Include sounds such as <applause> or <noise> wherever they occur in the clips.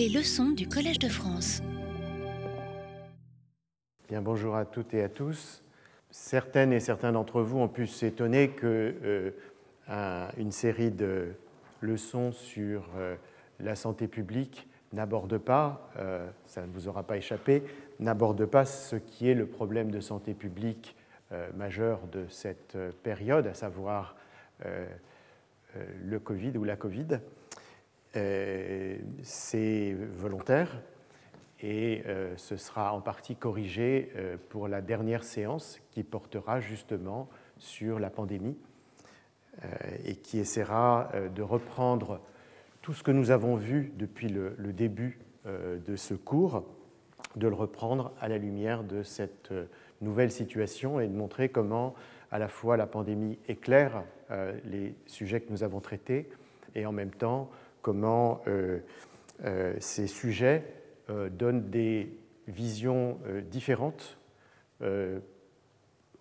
Les leçons du Collège de France. Bien, bonjour à toutes et à tous. Certaines et certains d'entre vous ont pu s'étonner que euh, une série de leçons sur euh, la santé publique n'aborde pas, euh, ça ne vous aura pas échappé, n'aborde pas ce qui est le problème de santé publique majeur de cette période, à savoir le Covid ou la Covid. C'est volontaire et ce sera en partie corrigé pour la dernière séance qui portera justement sur la pandémie et qui essaiera de reprendre tout ce que nous avons vu depuis le, début euh, de ce cours, de le reprendre à la lumière de cette euh, nouvelle situation et de montrer comment à la fois la pandémie éclaire euh, les sujets que nous avons traités et en même temps comment ces sujets donnent des visions différentes,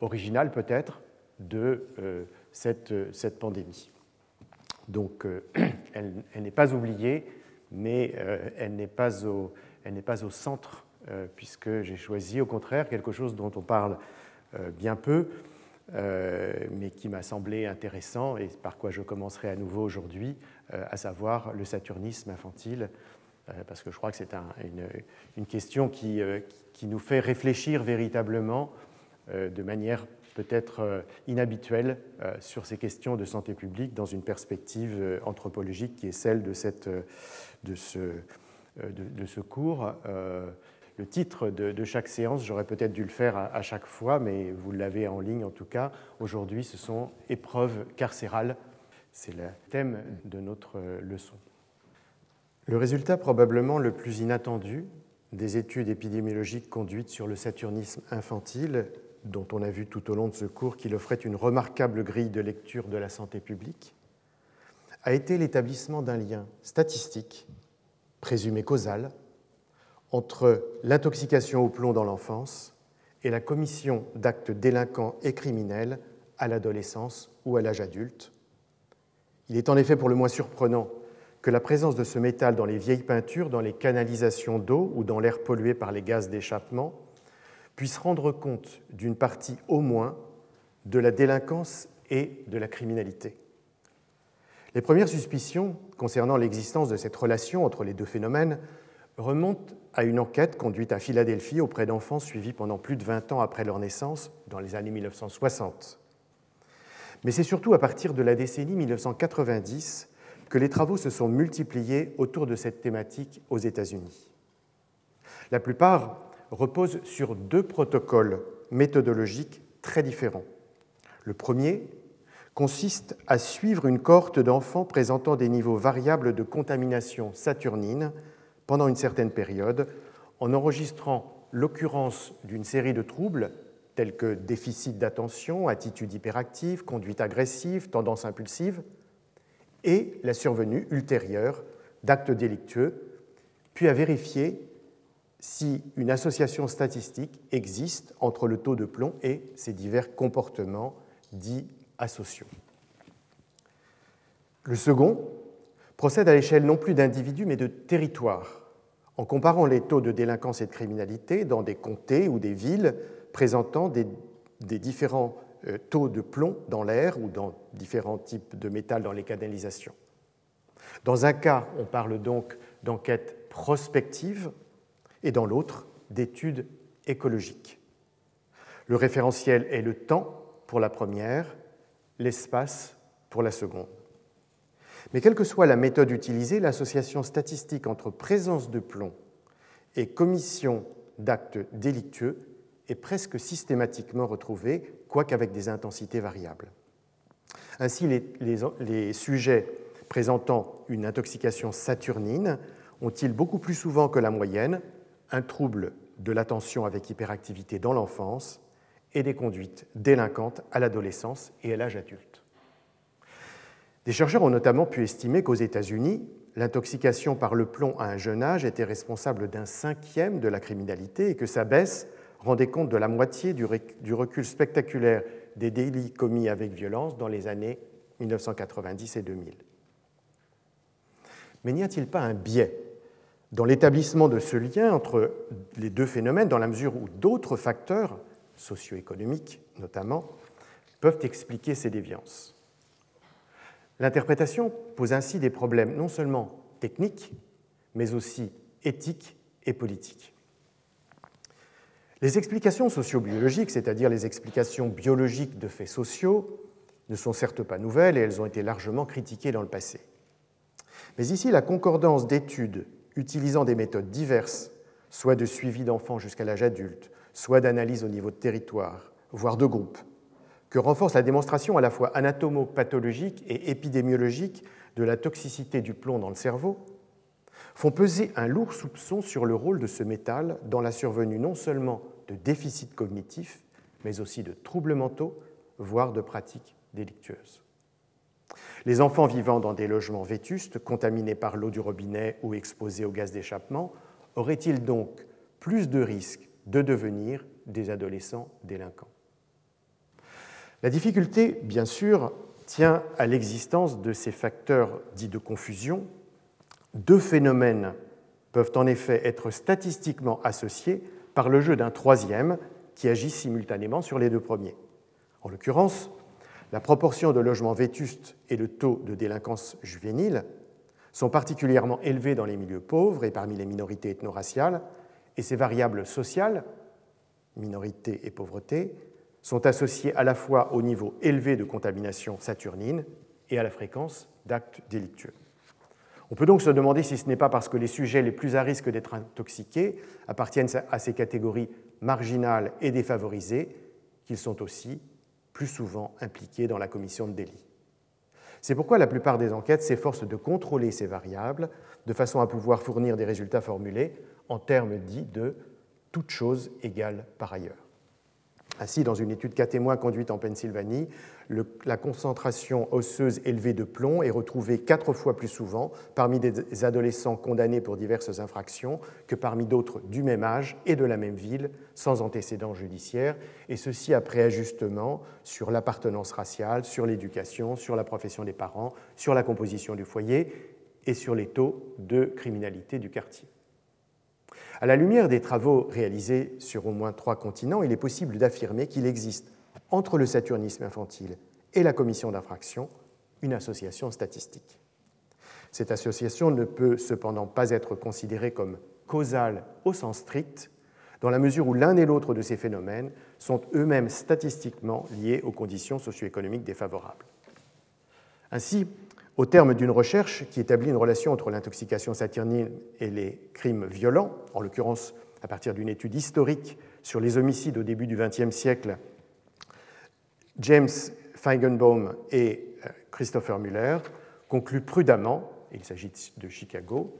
originales peut-être, de cette, pandémie. Donc euh, <clears throat> elle, n'est pas oubliée, mais euh, elle n'est pas, au, centre, euh, puisque j'ai choisi au contraire quelque chose dont on parle bien peu, mais qui m'a semblé intéressant et par quoi je commencerai à nouveau aujourd'hui, à savoir le saturnisme infantile, parce que je crois que c'est une, question qui, nous fait réfléchir véritablement de manière peut-être euh, inhabituel euh, sur ces questions de santé publique dans une perspective euh, anthropologique qui est celle de, ce, cours. Le titre de, chaque séance, j'aurais peut-être dû le faire à, chaque fois, mais vous l'avez en ligne en tout cas. Aujourd'hui, ce sont épreuves carcérales. C'est le thème de notre leçon. Le résultat probablement le plus inattendu des études épidémiologiques conduites sur le saturnisme infantile dont on a vu tout au long de ce cours qu'il offrait une remarquable grille de lecture de la santé publique, a été l'établissement d'un lien statistique, présumé causal, entre l'intoxication au plomb dans l'enfance et la commission d'actes délinquants et criminels à l'adolescence ou à l'âge adulte. Il est en effet pour le moins surprenant que la présence de ce métal dans les vieilles peintures, dans les canalisations d'eau ou dans l'air pollué par les gaz d'échappement puisse rendre compte d'une partie au moins de la délinquance et de la criminalité. Les premières suspicions concernant l'existence de cette relation entre les deux phénomènes remontent à une enquête conduite à Philadelphie auprès d'enfants suivis pendant plus de 20 ans après leur naissance, dans les années 1960. Mais c'est surtout à partir de la décennie 1990 que les travaux se sont multipliés autour de cette thématique aux États-Unis. La plupart repose sur deux protocoles méthodologiques très différents. Le premier consiste à suivre une cohorte d'enfants présentant des niveaux variables de contamination saturnine pendant une certaine période, en enregistrant l'occurrence d'une série de troubles tels que déficit d'attention, attitude hyperactive, conduite agressive, tendance impulsive, et la survenue ultérieure d'actes délictueux, puis à vérifier si une association statistique existe entre le taux de plomb et ces divers comportements dits asociaux. Le second procède à l'échelle non plus d'individus mais de territoires, en comparant les taux de délinquance et de criminalité dans des comtés ou des villes présentant des, différents euh, taux de plomb dans l'air ou dans différents types de métal dans les canalisations. Dans un cas, on parle donc d'enquête prospective et dans l'autre d'études écologiques. Le référentiel est le temps pour la première, l'espace pour la seconde. Mais quelle que soit la méthode utilisée, l'association statistique entre présence de plomb et commission d'actes délictueux est presque systématiquement retrouvée, quoique avec des intensités variables. Ainsi, les, sujets présentant une intoxication saturnine ont-ils beaucoup plus souvent que la moyenne un trouble de l'attention avec hyperactivité dans l'enfance et des conduites délinquantes à l'adolescence et à l'âge adulte? Des chercheurs ont notamment pu estimer qu'aux États-Unis, l'intoxication par le plomb à un jeune âge était responsable d'un cinquième de la criminalité et que sa baisse rendait compte de la moitié du recul spectaculaire des délits commis avec violence dans les années 1990 et 2000. Mais n'y a-t-il pas un biais dans l'établissement de ce lien entre les deux phénomènes, dans la mesure où d'autres facteurs, socio-économiques notamment, peuvent expliquer ces déviances? L'interprétation pose ainsi des problèmes non seulement techniques, mais aussi éthiques et politiques. Les explications sociobiologiques, c'est-à-dire les explications biologiques de faits sociaux, ne sont certes pas nouvelles et elles ont été largement critiquées dans le passé. Mais ici, la concordance d'études utilisant des méthodes diverses, soit de suivi d'enfants jusqu'à l'âge adulte, soit d'analyse au niveau de territoire, voire de groupe, que renforce la démonstration à la fois anatomopathologique et épidémiologique de la toxicité du plomb dans le cerveau, font peser un lourd soupçon sur le rôle de ce métal dans la survenue non seulement de déficits cognitifs, mais aussi de troubles mentaux, voire de pratiques délictueuses. Les enfants vivant dans des logements vétustes, contaminés par l'eau du robinet ou exposés au gaz d'échappement, auraient-ils donc plus de risques de devenir des adolescents délinquants? La difficulté, bien sûr, tient à l'existence de ces facteurs dits de confusion. Deux phénomènes peuvent en effet être statistiquement associés par le jeu d'un troisième qui agit simultanément sur les deux premiers. En l'occurrence, la proportion de logements vétustes et le taux de délinquance juvénile sont particulièrement élevés dans les milieux pauvres et parmi les minorités ethno-raciales, et ces variables sociales, minorité et pauvreté, sont associées à la fois au niveau élevé de contamination saturnine et à la fréquence d'actes délictueux. On peut donc se demander si ce n'est pas parce que les sujets les plus à risque d'être intoxiqués appartiennent à ces catégories marginales et défavorisées qu'ils sont aussi plus souvent impliqués dans la commission de délits. C'est pourquoi la plupart des enquêtes s'efforcent de contrôler ces variables de façon à pouvoir fournir des résultats formulés en termes dits de toutes choses égales par ailleurs. Ainsi, dans une étude cas témoin conduite en Pennsylvanie, la concentration osseuse élevée de plomb est retrouvée quatre fois plus souvent parmi des adolescents condamnés pour diverses infractions que parmi d'autres du même âge et de la même ville, sans antécédent judiciaire, et ceci après ajustement sur l'appartenance raciale, sur l'éducation, sur la profession des parents, sur la composition du foyer et sur les taux de criminalité du quartier. À la lumière des travaux réalisés sur au moins trois continents, il est possible d'affirmer qu'il existe entre le saturnisme infantile et la commission d'infraction une association statistique. Cette association ne peut cependant pas être considérée comme causale au sens strict, dans la mesure où l'un et l'autre de ces phénomènes sont eux-mêmes statistiquement liés aux conditions socio-économiques défavorables. Ainsi, au terme d'une recherche qui établit une relation entre l'intoxication saturnine et les crimes violents, en l'occurrence à partir d'une étude historique sur les homicides au début du XXe siècle, James Feigenbaum et euh, Christopher Muller concluent prudemment, il s'agit de Chicago,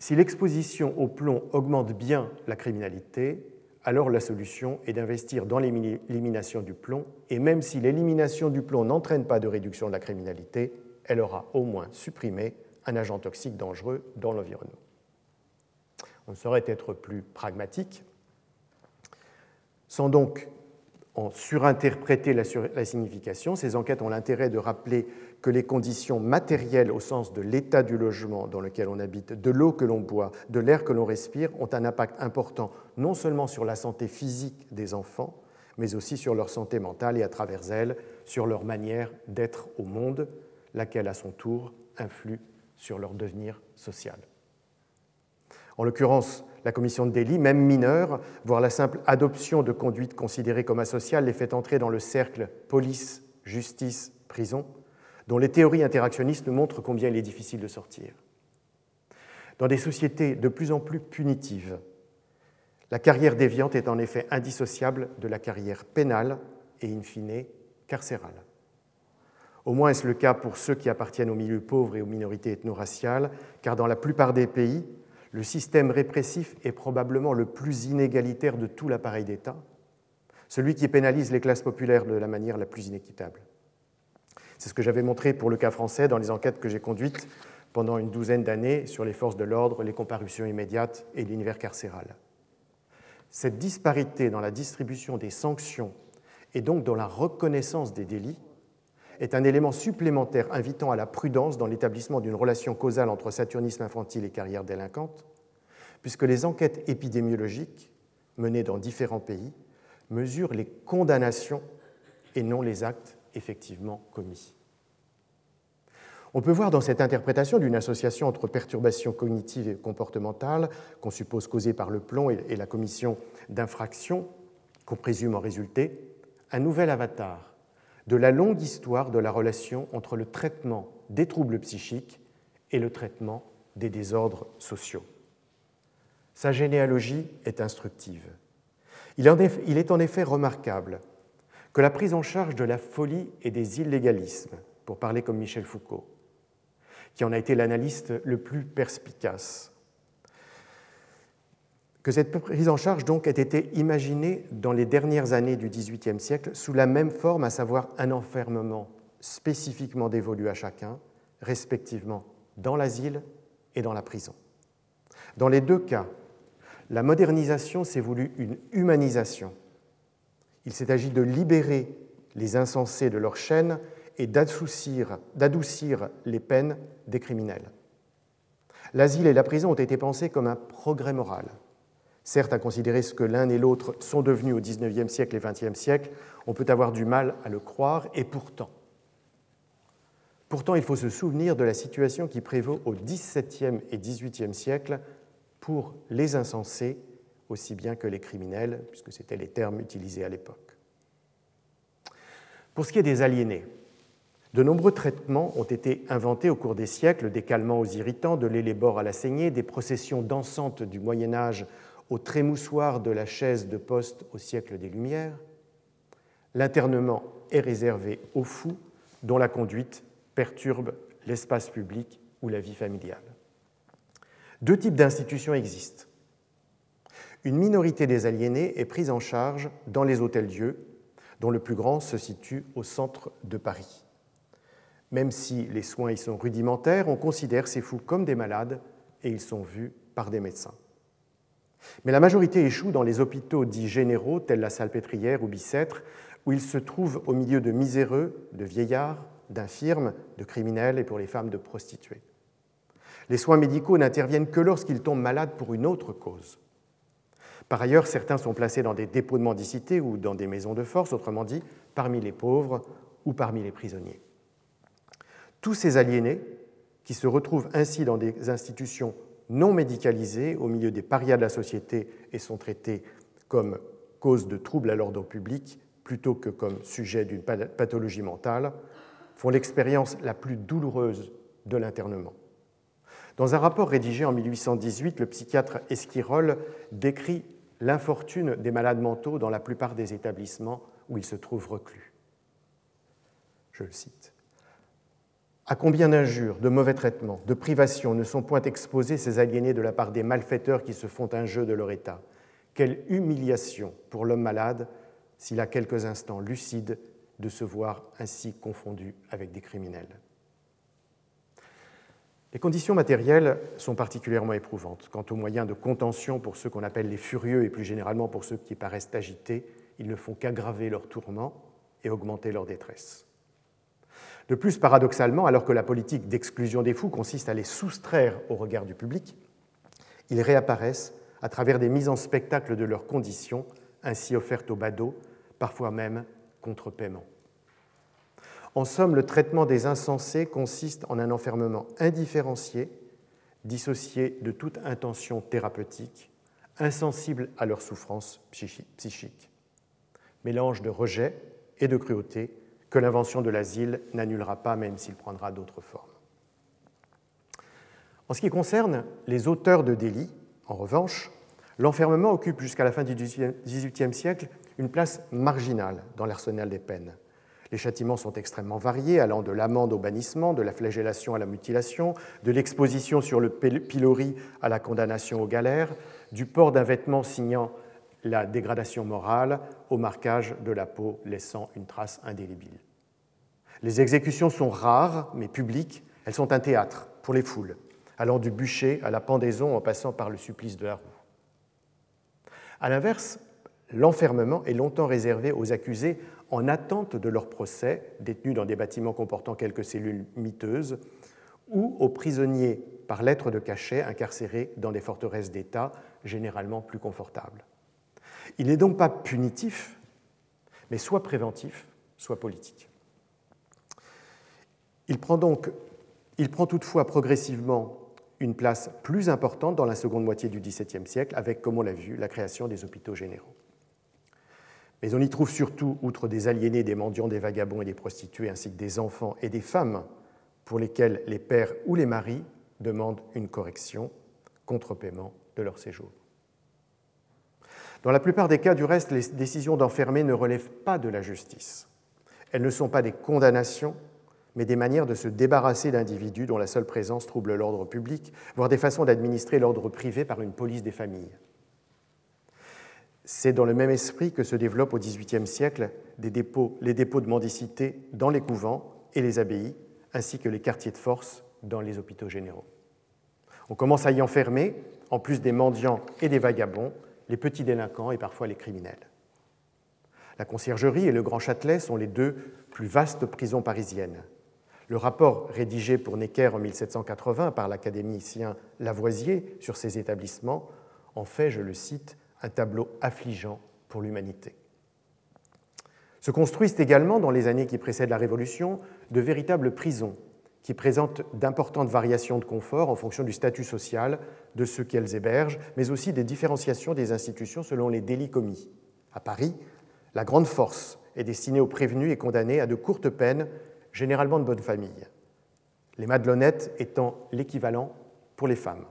si l'exposition au plomb augmente bien la criminalité, alors la solution est d'investir dans l'élimination du plomb, et même si l'élimination du plomb n'entraîne pas de réduction de la criminalité, elle aura au moins supprimé un agent toxique dangereux dans l'environnement. On ne saurait être plus pragmatique. Sans donc en surinterpréter la, la signification, ces enquêtes ont l'intérêt de rappeler que les conditions matérielles au sens de l'état du logement dans lequel on habite, de l'eau que l'on boit, de l'air que l'on respire ont un impact important non seulement sur la santé physique des enfants, mais aussi sur leur santé mentale et à travers elle sur leur manière d'être au monde, laquelle à son tour influe sur leur devenir social. En l'occurrence, la commission de délit, même mineure, voire la simple adoption de conduites considérées comme asociales, les fait entrer dans le cercle police, justice, prison, dont les théories interactionnistes montrent combien il est difficile de sortir. Dans des sociétés de plus en plus punitives, la carrière déviante est en effet indissociable de la carrière pénale et in fine carcérale. Au moins est-ce le cas pour ceux qui appartiennent aux milieux pauvres et aux minorités ethno-raciales, car dans la plupart des pays, le système répressif est probablement le plus inégalitaire de tout l'appareil d'État, celui qui pénalise les classes populaires de la manière la plus inéquitable. C'est ce que j'avais montré pour le cas français dans les enquêtes que j'ai conduites pendant une douzaine d'années sur les forces de l'ordre, les comparutions immédiates et l'univers carcéral. Cette disparité dans la distribution des sanctions et donc dans la reconnaissance des délits est un élément supplémentaire invitant à la prudence dans l'établissement d'une relation causale entre saturnisme infantile et carrière délinquante, puisque les enquêtes épidémiologiques menées dans différents pays mesurent les condamnations et non les actes effectivement commis. On peut voir dans cette interprétation d'une association entre perturbations cognitives et comportementales, qu'on suppose causées par le plomb et la commission d'infractions qu'on présume en résulter, un nouvel avatar de la longue histoire de la relation entre le traitement des troubles psychiques et le traitement des désordres sociaux. Sa généalogie est instructive. Il est en effet remarquable que la prise en charge de la folie et des illégalismes, pour parler comme Michel Foucault, qui en a été l'analyste le plus perspicace, que cette prise en charge donc ait été imaginée dans les dernières années du XVIIIe siècle sous la même forme, à savoir un enfermement spécifiquement dévolu à chacun, respectivement dans l'asile et dans la prison. Dans les deux cas, la modernisation s'est voulue une humanisation. Il s'est agi de libérer les insensés de leur chaîne et d'adoucir les peines des criminels. L'asile et la prison ont été pensés comme un progrès moral Certes, à considérer ce que l'un et l'autre sont devenus au XIXe siècle et XXe siècle, on peut avoir du mal à le croire, et pourtant, pourtant, il faut se souvenir de la situation qui prévaut au XVIIe et XVIIIe siècle pour les insensés aussi bien que les criminels, puisque c'étaient les termes utilisés à l'époque. Pour ce qui est des aliénés, de nombreux traitements ont été inventés au cours des siècles, des calmants aux irritants, de l'élébore à la saignée, des processions dansantes du Moyen Âge au trémoussoir de la chaise de poste au siècle des Lumières, l'internement est réservé aux fous dont la conduite perturbe l'espace public ou la vie familiale. Deux types d'institutions existent. Une minorité des aliénés est prise en charge dans les hôtels-dieux, dont le plus grand se situe au centre de Paris. Même si les soins y sont rudimentaires, on considère ces fous comme des malades et ils sont vus par des médecins. Mais la majorité échoue dans les hôpitaux dits généraux, tels la Salpêtrière ou Bicêtre, où ils se trouvent au milieu de miséreux, de vieillards, d'infirmes, de criminels et pour les femmes de prostituées. Les soins médicaux n'interviennent que lorsqu'ils tombent malades pour une autre cause. Par ailleurs, certains sont placés dans des dépôts de mendicité ou dans des maisons de force, autrement dit, parmi les pauvres ou parmi les prisonniers. Tous ces aliénés, qui se retrouvent ainsi dans des institutions non médicalisés au milieu des parias de la société et sont traités comme cause de troubles à l'ordre public plutôt que comme sujet d'une pathologie mentale, font l'expérience la plus douloureuse de l'internement. Dans un rapport rédigé en 1818, le psychiatre Esquirol décrit l'infortune des malades mentaux dans la plupart des établissements où ils se trouvent reclus. Je le cite. À combien d'injures, de mauvais traitements, de privations ne sont point exposés ces aliénés de la part des malfaiteurs qui se font un jeu de leur état? Quelle humiliation pour l'homme malade s'il a quelques instants lucide de se voir ainsi confondu avec des criminels. Les conditions matérielles sont particulièrement éprouvantes. Quant aux moyens de contention pour ceux qu'on appelle les furieux et plus généralement pour ceux qui paraissent agités, ils ne font qu'aggraver leurs tourments et augmenter leur détresse. De plus, paradoxalement, alors que la politique d'exclusion des fous consiste à les soustraire au regard du public, ils réapparaissent à travers des mises en spectacle de leurs conditions, ainsi offertes aux badauds, parfois même contre paiement. En somme, le traitement des insensés consiste en un enfermement indifférencié, dissocié de toute intention thérapeutique, insensible à leurs souffrances psychiques. Mélange de rejet et de cruauté que l'invention de l'asile n'annulera pas, même s'il prendra d'autres formes. En ce qui concerne les auteurs de délits, en revanche, l'enfermement occupe jusqu'à la fin du XVIIIe siècle une place marginale dans l'arsenal des peines. Les châtiments sont extrêmement variés, allant de l'amende au bannissement, de la flagellation à la mutilation, de l'exposition sur le pilori à la condamnation aux galères, du port d'un vêtement signant la dégradation morale au marquage de la peau laissant une trace indélébile. Les exécutions sont rares mais publiques, elles sont un théâtre pour les foules, allant du bûcher à la pendaison en passant par le supplice de la roue. A l'inverse, l'enfermement est longtemps réservé aux accusés en attente de leur procès, détenus dans des bâtiments comportant quelques cellules miteuses, ou aux prisonniers par lettre de cachet incarcérés dans des forteresses d'État, généralement plus confortables. Il n'est donc pas punitif, mais soit préventif, soit politique. Il prend donc, il prend toutefois progressivement une place plus importante dans la seconde moitié du XVIIe siècle, avec, comme on l'a vu, la création des hôpitaux généraux. Mais on y trouve surtout, outre des aliénés, des mendiants, des vagabonds et des prostituées, ainsi que des enfants et des femmes pour lesquels les pères ou les maris demandent une correction contre paiement de leur séjour. Dans la plupart des cas, du reste, les décisions d'enfermer ne relèvent pas de la justice. Elles ne sont pas des condamnations, mais des manières de se débarrasser d'individus dont la seule présence trouble l'ordre public, voire des façons d'administrer l'ordre privé par une police des familles. C'est dans le même esprit que se développent au XVIIIe siècle les dépôts de mendicité dans les couvents et les abbayes, ainsi que les quartiers de force dans les hôpitaux généraux. On commence à y enfermer, en plus des mendiants et des vagabonds, les petits délinquants et parfois les criminels. La conciergerie et le Grand Châtelet sont les deux plus vastes prisons parisiennes. Le rapport rédigé pour Necker en 1780 par l'académicien Lavoisier sur ces établissements en fait, je le cite, un tableau affligeant pour l'humanité. Se construisent également, dans les années qui précèdent la Révolution, de véritables prisons qui présentent d'importantes variations de confort en fonction du statut social de ceux qu'elles hébergent, mais aussi des différenciations des institutions selon les délits commis. À Paris, la grande force est destinée aux prévenus et condamnés à de courtes peines, généralement de bonne famille, les madelonnettes étant l'équivalent pour les femmes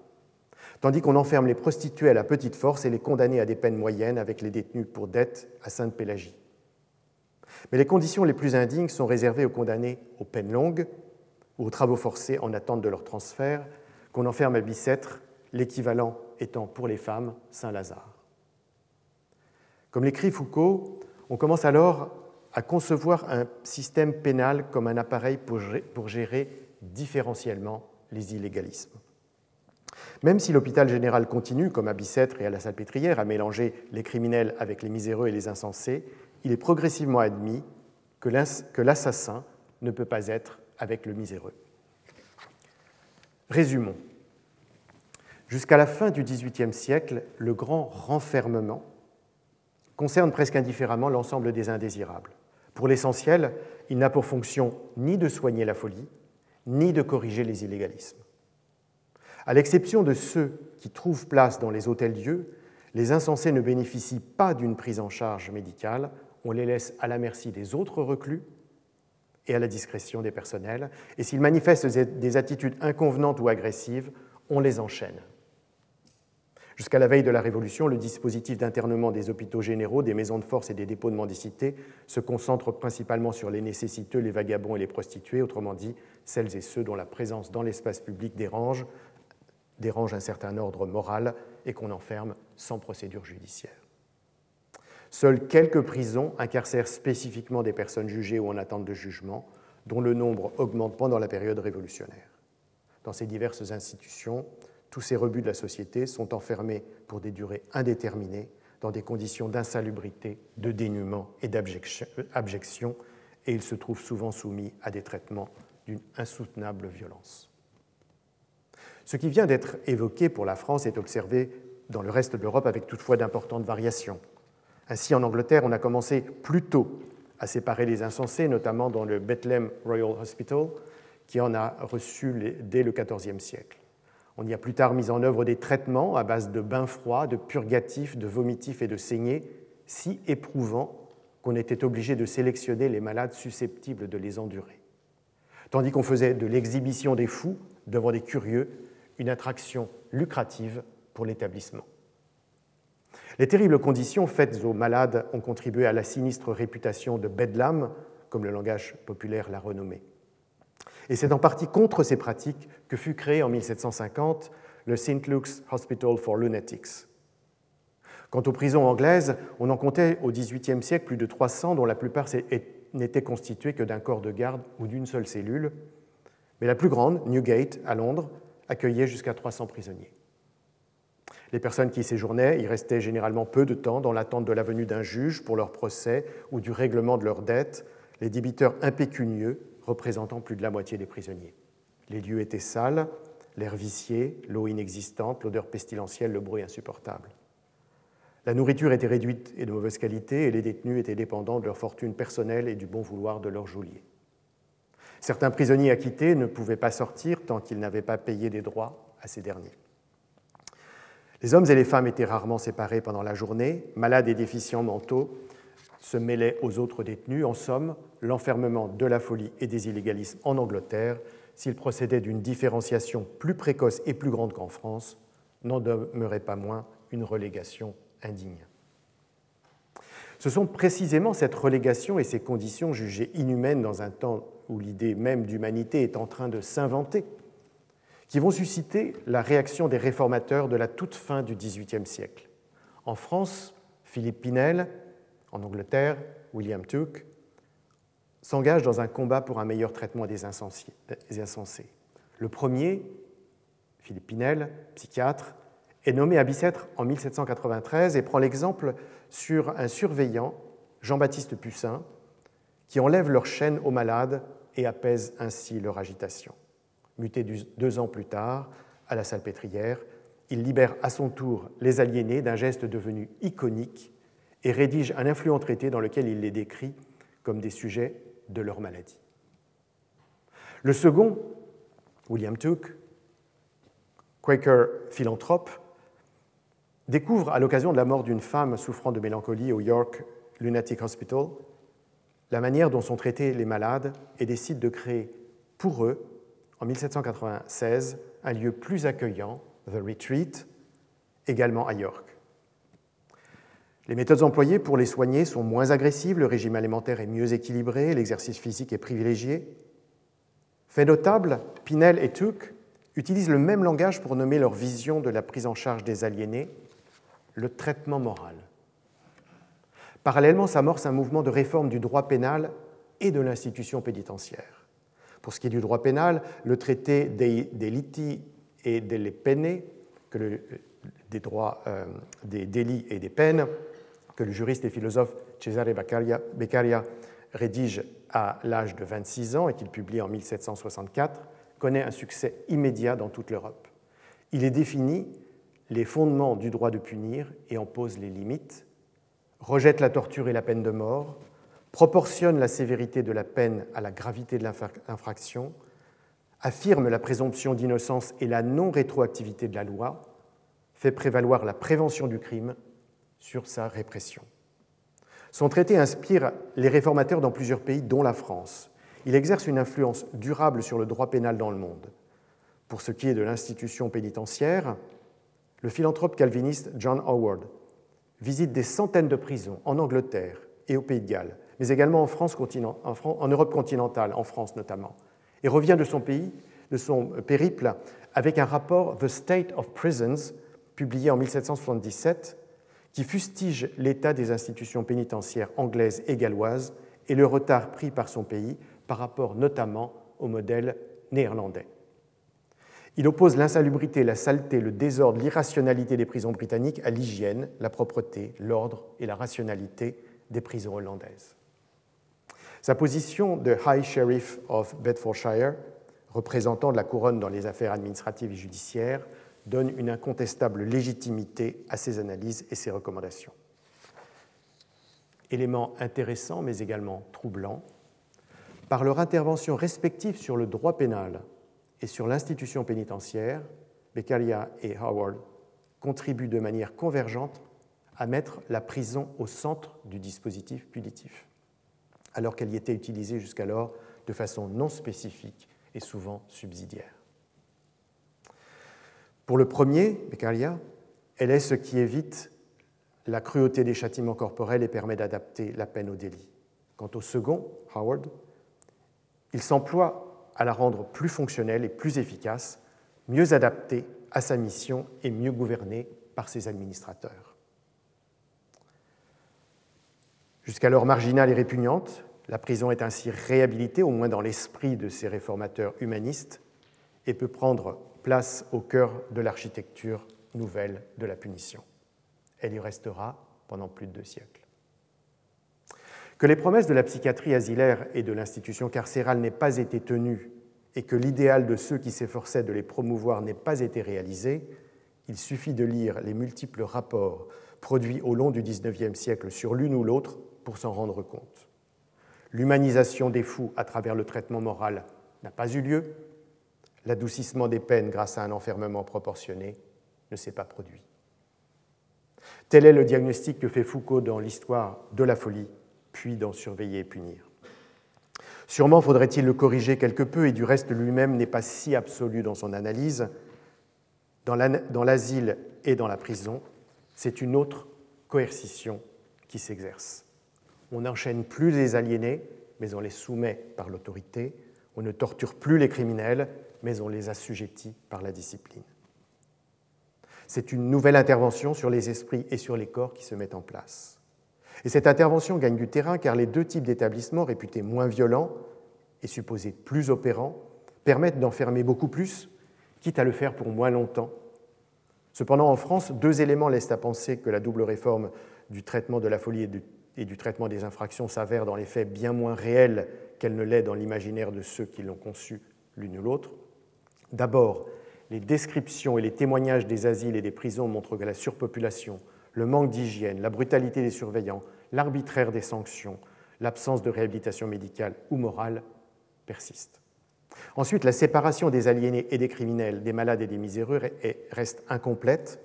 tandis qu'on enferme les prostituées à la petite force et les condamnés à des peines moyennes avec les détenus pour dette à Sainte-Pélagie. Mais les conditions les plus indignes sont réservées aux condamnés aux peines longues ou aux travaux forcés en attente de leur transfert, qu'on enferme à Bicêtre, l'équivalent étant pour les femmes Saint-Lazare. Comme l'écrit Foucault, on commence alors à concevoir un système pénal comme un appareil pour gérer différentiellement les illégalismes. Même si l'hôpital général continue, comme à Bicêtre et à la Salpêtrière, à mélanger les criminels avec les miséreux et les insensés, il est progressivement admis que l'assassin ne peut pas être avec le miséreux. Résumons. Jusqu'à la fin du XVIIIe siècle, le grand renfermement concerne presque indifféremment l'ensemble des indésirables. Pour l'essentiel, il n'a pour fonction ni de soigner la folie, ni de corriger les illégalismes. À l'exception de ceux qui trouvent place dans les hôtels-dieux, les insensés ne bénéficient pas d'une prise en charge médicale, on les laisse à la merci des autres reclus et à la discrétion des personnels, et s'ils manifestent des attitudes inconvenantes ou agressives, on les enchaîne. Jusqu'à la veille de la Révolution, le dispositif d'internement des hôpitaux généraux, des maisons de force et des dépôts de mendicité se concentre principalement sur les nécessiteux, les vagabonds et les prostituées, autrement dit, celles et ceux dont la présence dans l'espace public dérange, dérange un certain ordre moral et qu'on enferme sans procédure judiciaire. Seules quelques prisons incarcèrent spécifiquement des personnes jugées ou en attente de jugement, dont le nombre augmente pendant la période révolutionnaire. Dans ces diverses institutions, tous ces rebuts de la société sont enfermés pour des durées indéterminées, dans des conditions d'insalubrité, de dénuement et d'abjection, et ils se trouvent souvent soumis à des traitements d'une insoutenable violence. Ce qui vient d'être évoqué pour la France est observé dans le reste de l'Europe avec toutefois d'importantes variations. Ainsi, en Angleterre, on a commencé plus tôt à séparer les insensés, notamment dans le Bethlehem Royal Hospital, qui en a reçu dès le XIVe siècle. On y a plus tard mis en œuvre des traitements à base de bains froids, de purgatifs, de vomitifs et de saignées, si éprouvants qu'on était obligé de sélectionner les malades susceptibles de les endurer. Tandis qu'on faisait de l'exhibition des fous devant des curieux une attraction lucrative pour l'établissement. Les terribles conditions faites aux malades ont contribué à la sinistre réputation de Bedlam, comme le langage populaire l'a renommé. Et c'est en partie contre ces pratiques que fut créé en 1750 le St. Luke's Hospital for Lunatics. Quant aux prisons anglaises, on en comptait au XVIIIe siècle plus de 300, dont la plupart n'étaient constituées que d'un corps de garde ou d'une seule cellule. Mais la plus grande, Newgate, à Londres, accueillait jusqu'à 300 prisonniers. Les personnes qui séjournaient y restaient généralement peu de temps dans l'attente de la venue d'un juge pour leur procès ou du règlement de leurs dettes, les débiteurs impécunieux représentant plus de la moitié des prisonniers. Les lieux étaient sales, l'air vicié, l'eau inexistante, l'odeur pestilentielle, le bruit insupportable. La nourriture était réduite et de mauvaise qualité, et les détenus étaient dépendants de leur fortune personnelle et du bon vouloir de leurs geôliers. Certains prisonniers acquittés ne pouvaient pas sortir tant qu'ils n'avaient pas payé des droits à ces derniers. Les hommes et les femmes étaient rarement séparés pendant la journée, malades et déficients mentaux se mêlaient aux autres détenus. En somme, l'enfermement de la folie et des illégalismes en Angleterre, s'il procédait d'une différenciation plus précoce et plus grande qu'en France, n'en demeurait pas moins une relégation indigne. Ce sont précisément cette relégation et ces conditions jugées inhumaines dans un temps où l'idée même d'humanité est en train de s'inventer qui vont susciter la réaction des réformateurs de la toute fin du XVIIIe siècle. En France, Philippe Pinel en Angleterre, William Tuke, s'engage dans un combat pour un meilleur traitement des insensés. Le premier, Philippe Pinel, psychiatre, est nommé à Bicêtre en 1793 et prend l'exemple sur un surveillant, Jean-Baptiste Pussin, qui enlève leur chaîne aux malades et apaise ainsi leur agitation. Muté deux ans plus tard à la Salpêtrière, il libère à son tour les aliénés d'un geste devenu iconique et rédige un influent traité dans lequel il les décrit comme des sujets de leur maladie. Le second, William Tuke, Quaker philanthrope, découvre à l'occasion de la mort d'une femme souffrant de mélancolie au York Lunatic Hospital la manière dont sont traités les malades et décide de créer pour eux, en 1796, un lieu plus accueillant, The Retreat, également à York. Les méthodes employées pour les soigner sont moins agressives, le régime alimentaire est mieux équilibré, l'exercice physique est privilégié. Fait notable, Pinel et Tuck utilisent le même langage pour nommer leur vision de la prise en charge des aliénés, le traitement moral. Parallèlement s'amorce un mouvement de réforme du droit pénal et de l'institution pénitentiaire. Pour ce qui est du droit pénal, le traité des et delle pene, que euh, délits et des peines, que le juriste et philosophe Cesare Beccaria rédige à l'âge de 26 ans et qu'il publie en 1764, connaît un succès immédiat dans toute l'Europe. Il est défini les fondements du droit de punir et en pose les limites, rejette la torture et la peine de mort, proportionne la sévérité de la peine à la gravité de l'infraction, affirme la présomption d'innocence et la non-rétroactivité de la loi, fait prévaloir la prévention du crime sur sa répression. Son traité inspire les réformateurs dans plusieurs pays, dont la France. Il exerce une influence durable sur le droit pénal dans le monde. Pour ce qui est de l'institution pénitentiaire, le philanthrope calviniste John Howard visite des centaines de prisons en Angleterre et au Pays de Galles, mais également en, Europe continentale, en France notamment, et revient de son pays, de son périple, avec un rapport The State of Prisons, publié en 1777, qui fustige l'état des institutions pénitentiaires anglaises et galloises et le retard pris par son pays par rapport notamment au modèle néerlandais. Il oppose l'insalubrité, la saleté, le désordre, l'irrationalité des prisons britanniques à l'hygiène, la propreté, l'ordre et la rationalité des prisons hollandaises. Sa position de High Sheriff of Bedfordshire, représentant de la couronne dans les affaires administratives et judiciaires, donne une incontestable légitimité à ses analyses et ses recommandations. Élément intéressant mais également troublant, par leur intervention respective sur le droit pénal et sur l'institution pénitentiaire, Beccaria et Howard contribuent de manière convergente à mettre la prison au centre du dispositif punitif, alors qu'elle y était utilisée jusqu'alors de façon non spécifique et souvent subsidiaire. Pour le premier, Beccaria, elle est ce qui évite la cruauté des châtiments corporels et permet d'adapter la peine au délit. Quant au second, Howard, il s'emploie à la rendre plus fonctionnelle et plus efficace, mieux adaptée à sa mission et mieux gouvernée par ses administrateurs. Jusqu'alors marginale et répugnante, la prison est ainsi réhabilitée, au moins dans l'esprit de ces réformateurs humanistes, et peut prendre place au cœur de l'architecture nouvelle de la punition. Elle y restera pendant plus de deux siècles. Que les promesses de la psychiatrie asilaire et de l'institution carcérale n'aient pas été tenues et que l'idéal de ceux qui s'efforçaient de les promouvoir n'ait pas été réalisé, il suffit de lire les multiples rapports produits au long du XIXe siècle sur l'une ou l'autre pour s'en rendre compte. L'humanisation des fous à travers le traitement moral n'a pas eu lieu, l'adoucissement des peines grâce à un enfermement proportionné ne s'est pas produit. Tel est le diagnostic que fait Foucault dans l'histoire de la folie, puis dans Surveiller et punir. Sûrement faudrait-il le corriger quelque peu, et du reste lui-même n'est pas si absolu dans son analyse. Dans l'asile et dans la prison, c'est une autre coercition qui s'exerce. On n'enchaîne plus les aliénés, mais on les soumet par l'autorité. On ne torture plus les criminels, mais on les assujettit par la discipline. C'est une nouvelle intervention sur les esprits et sur les corps qui se met en place. Et cette intervention gagne du terrain car les deux types d'établissements réputés moins violents et supposés plus opérants permettent d'enfermer beaucoup plus, quitte à le faire pour moins longtemps. Cependant, en France, deux éléments laissent à penser que la double réforme du traitement de la folie et du, traitement des infractions s'avère dans les faits bien moins réelle qu'elle ne l'est dans l'imaginaire de ceux qui l'ont conçue l'une ou l'autre. D'abord, les descriptions et les témoignages des asiles et des prisons montrent que la surpopulation, le manque d'hygiène, la brutalité des surveillants, l'arbitraire des sanctions, l'absence de réhabilitation médicale ou morale persistent. Ensuite, la séparation des aliénés et des criminels, des malades et des miséreux reste incomplète.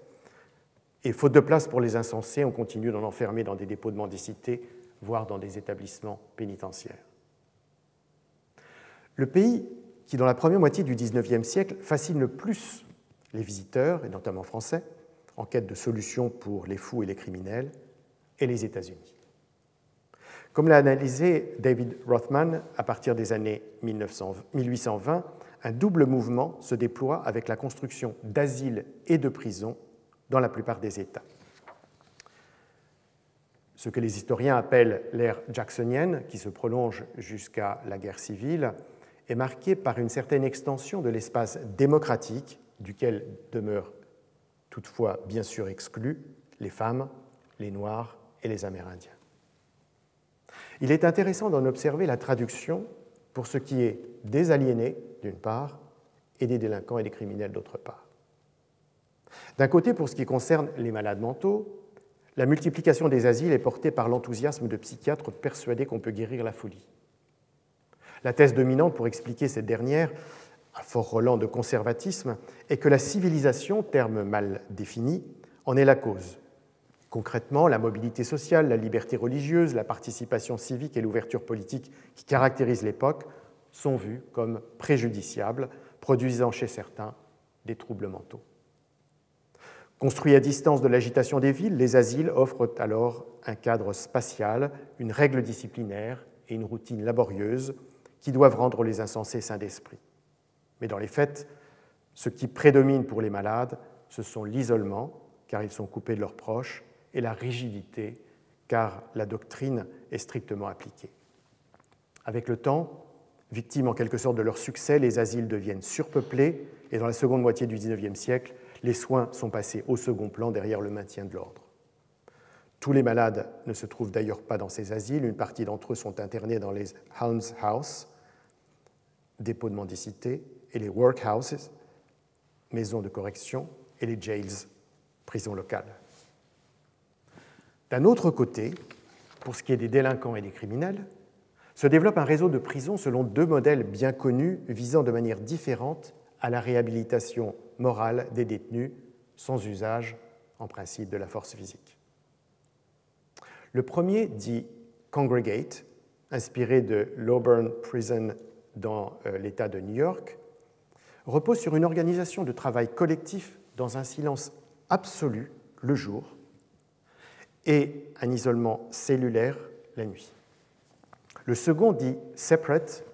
Et faute de place pour les insensés, on continue d'en enfermer dans des dépôts de mendicité, voire dans des établissements pénitentiaires. Le pays qui, dans la première moitié du XIXe siècle, fascine le plus les visiteurs, et notamment français, en quête de solutions pour les fous et les criminels, et les États-Unis. Comme l'a analysé David Rothman à partir des années 1820, un double mouvement se déploie avec la construction d'asiles et de prisons dans la plupart des États. Ce que les historiens appellent l'ère jacksonienne, qui se prolonge jusqu'à la guerre civile, est marqué par une certaine extension de l'espace démocratique, duquel demeurent toutefois bien sûr exclus les femmes, les Noirs et les Amérindiens. Il est intéressant d'en observer la traduction pour ce qui est des aliénés, d'une part, et des délinquants et des criminels, d'autre part. D'un côté, pour ce qui concerne les malades mentaux, la multiplication des asiles est portée par l'enthousiasme de psychiatres persuadés qu'on peut guérir la folie. La thèse dominante pour expliquer cette dernière, à fort Roland de conservatisme, est que la civilisation, terme mal défini, en est la cause. Concrètement, la mobilité sociale, la liberté religieuse, la participation civique et l'ouverture politique qui caractérisent l'époque sont vues comme préjudiciables, produisant chez certains des troubles mentaux. Construits à distance de l'agitation des villes, les asiles offrent alors un cadre spatial, une règle disciplinaire et une routine laborieuse qui doivent rendre les insensés sains d'esprit. Mais dans les faits, ce qui prédomine pour les malades, ce sont l'isolement, car ils sont coupés de leurs proches, et la rigidité, car la doctrine est strictement appliquée. Avec le temps, victimes en quelque sorte de leur succès, les asiles deviennent surpeuplés, et dans la seconde moitié du XIXe siècle, les soins sont passés au second plan derrière le maintien de l'ordre. Tous les malades ne se trouvent d'ailleurs pas dans ces asiles. Une partie d'entre eux sont internés dans les House, dépôts de mendicité, et les workhouses, maisons de correction, et les jails, prisons locales. D'un autre côté, pour ce qui est des délinquants et des criminels, se développe un réseau de prisons selon deux modèles bien connus visant de manière différente à la réhabilitation morale des détenus sans usage en principe de la force physique. Le premier, dit Congregate, inspiré de l'Auburn Prison dans euh, l'État de New York, repose sur une organisation de travail collectif dans un silence absolu le jour et un isolement cellulaire la nuit. Le second, dit Separate,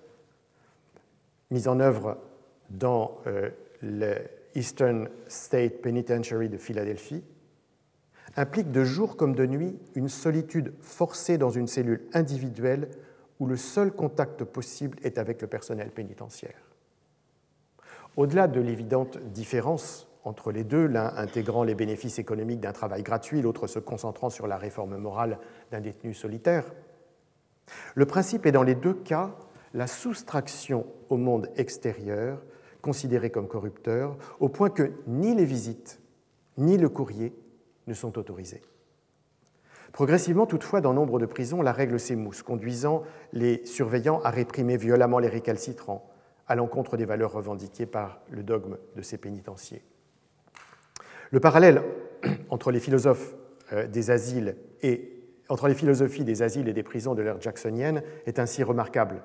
mis en œuvre dans euh, le Eastern State Penitentiary de Philadelphie, implique de jour comme de nuit une solitude forcée dans une cellule individuelle où le seul contact possible est avec le personnel pénitentiaire. Au-delà de l'évidente différence entre les deux, l'un intégrant les bénéfices économiques d'un travail gratuit, l'autre se concentrant sur la réforme morale d'un détenu solitaire. Le principe est dans les deux cas la soustraction au monde extérieur, considéré comme corrupteur, au point que ni les visites ni le courrier ne sont autorisés. Progressivement, toutefois, dans nombre de prisons, la règle s'émousse, conduisant les surveillants à réprimer violemment les récalcitrants, à l'encontre des valeurs revendiquées par le dogme de ces pénitenciers. Le parallèle <clears throat> entre les philosophes euh, entre les philosophies des asiles et des prisons de l'ère jacksonienne est ainsi remarquable.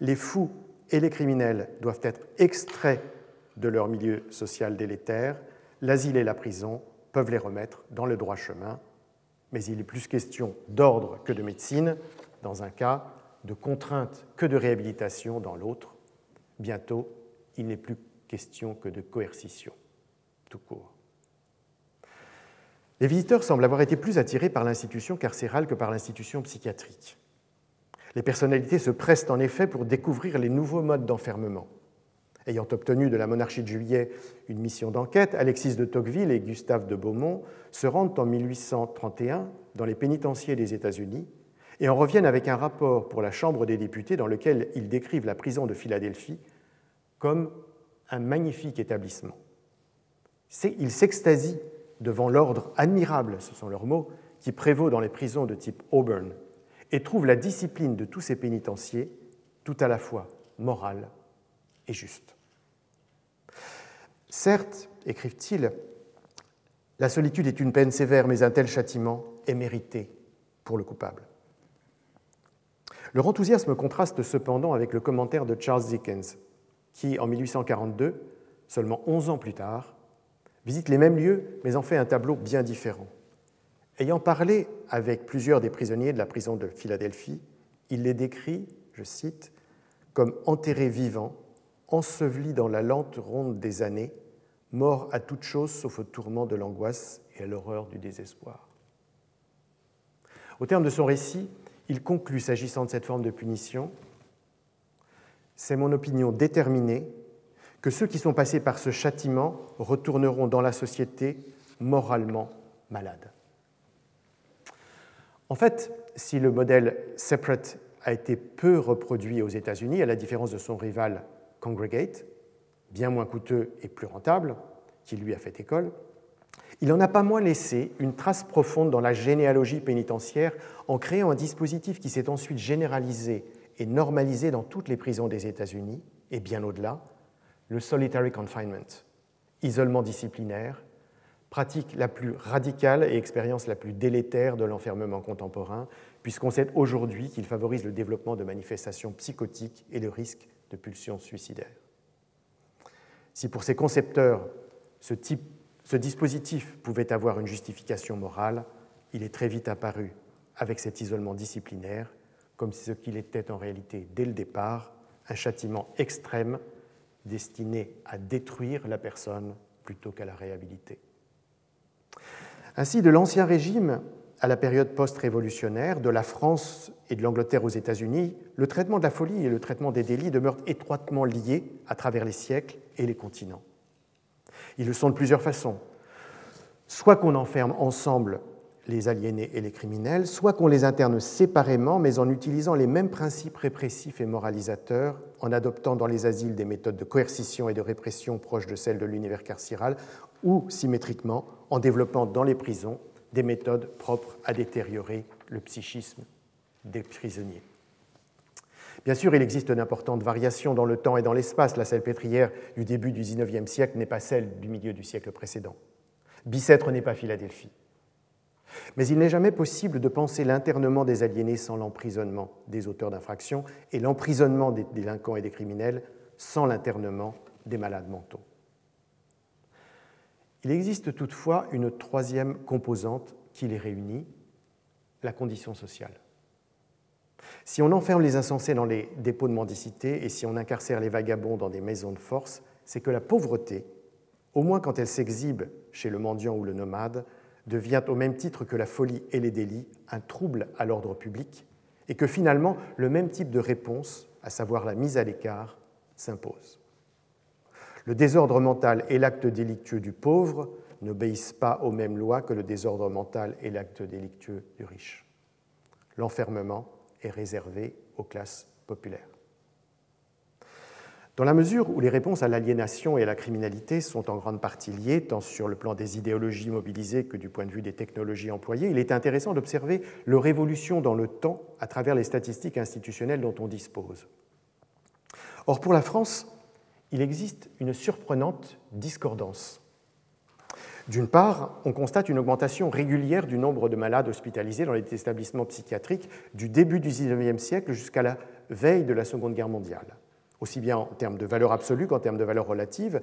Les fous et les criminels doivent être extraits de leur milieu social délétère. L'asile et la prison peuvent les remettre dans le droit chemin. Mais il est plus question d'ordre que de médecine dans un cas, de contrainte que de réhabilitation dans l'autre. Bientôt, il n'est plus question que de coercition, tout court. Les visiteurs semblent avoir été plus attirés par l'institution carcérale que par l'institution psychiatrique. Les personnalités se pressent en effet pour découvrir les nouveaux modes d'enfermement. Ayant obtenu de la monarchie de Juillet une mission d'enquête, Alexis de Tocqueville et Gustave de Beaumont se rendent en 1831 dans les pénitenciers des États-Unis et en reviennent avec un rapport pour la Chambre des députés dans lequel ils décrivent la prison de Philadelphie comme un magnifique établissement. Ils s'extasient devant l'ordre admirable, ce sont leurs mots, qui prévaut dans les prisons de type Auburn, et trouvent la discipline de tous ces pénitenciers tout à la fois morale et juste. Certes, écrivent-ils, la solitude est une peine sévère, mais un tel châtiment est mérité pour le coupable. Leur enthousiasme contraste cependant avec le commentaire de Charles Dickens, qui, en 1842, seulement 11 ans plus tard, visite les mêmes lieux, mais en fait un tableau bien différent. Ayant parlé avec plusieurs des prisonniers de la prison de Philadelphie, il les décrit, je cite, comme enterrés vivants, ensevelis dans la lente ronde des années, morts à toute chose sauf au tourment de l'angoisse et à l'horreur du désespoir. Au terme de son récit, il conclut, s'agissant de cette forme de punition, C'est mon opinion déterminée que ceux qui sont passés par ce châtiment retourneront dans la société moralement malades. En fait, si le modèle Separate a été peu reproduit aux États-Unis, à la différence de son rival Congregate, bien moins coûteux et plus rentable, qui lui a fait école, il n'en a pas moins laissé une trace profonde dans la généalogie pénitentiaire en créant un dispositif qui s'est ensuite généralisé et normalisé dans toutes les prisons des États-Unis et bien au-delà, le solitary confinement, isolement disciplinaire, pratique la plus radicale et expérience la plus délétère de l'enfermement contemporain, puisqu'on sait aujourd'hui qu'il favorise le développement de manifestations psychotiques et le risque de pulsions suicidaires. Si pour ces concepteurs, ce, type, ce dispositif pouvait avoir une justification morale, il est très vite apparu, avec cet isolement disciplinaire, comme ce qu'il était en réalité dès le départ, un châtiment extrême destiné à détruire la personne plutôt qu'à la réhabiliter. Ainsi, de l'Ancien Régime à la période post-révolutionnaire, de la France et de l'Angleterre aux États-Unis, le traitement de la folie et le traitement des délits demeurent étroitement liés à travers les siècles et les continents. Ils le sont de plusieurs façons. Soit qu'on enferme ensemble les aliénés et les criminels, soit qu'on les interne séparément, mais en utilisant les mêmes principes répressifs et moralisateurs, en adoptant dans les asiles des méthodes de coercition et de répression proches de celles de l'univers carcéral, ou symétriquement, en développant dans les prisons des méthodes propres à détériorer le psychisme des prisonniers. Bien sûr, il existe d'importantes variations dans le temps et dans l'espace. La salpêtrière du début du XIXe siècle n'est pas celle du milieu du siècle précédent. Bicêtre n'est pas Philadelphie. Mais il n'est jamais possible de penser l'internement des aliénés sans l'emprisonnement des auteurs d'infractions et l'emprisonnement des délinquants et des criminels sans l'internement des malades mentaux. Il existe toutefois une troisième composante qui les réunit, la condition sociale. Si on enferme les insensés dans les dépôts de mendicité et si on incarcère les vagabonds dans des maisons de force, c'est que la pauvreté, au moins quand elle s'exhibe chez le mendiant ou le nomade, devient au même titre que la folie et les délits un trouble à l'ordre public et que finalement le même type de réponse, à savoir la mise à l'écart, s'impose. Le désordre mental et l'acte délictueux du pauvre n'obéissent pas aux mêmes lois que le désordre mental et l'acte délictueux du riche. L'enfermement est réservé aux classes populaires. Dans la mesure où les réponses à l'aliénation et à la criminalité sont en grande partie liées, tant sur le plan des idéologies mobilisées que du point de vue des technologies employées, il est intéressant d'observer leur évolution dans le temps à travers les statistiques institutionnelles dont on dispose. Or, pour la France, il existe une surprenante discordance. D'une part, on constate une augmentation régulière du nombre de malades hospitalisés dans les établissements psychiatriques du début du XIXe siècle jusqu'à la veille de la Seconde Guerre mondiale aussi bien en termes de valeur absolue qu'en termes de valeur relative.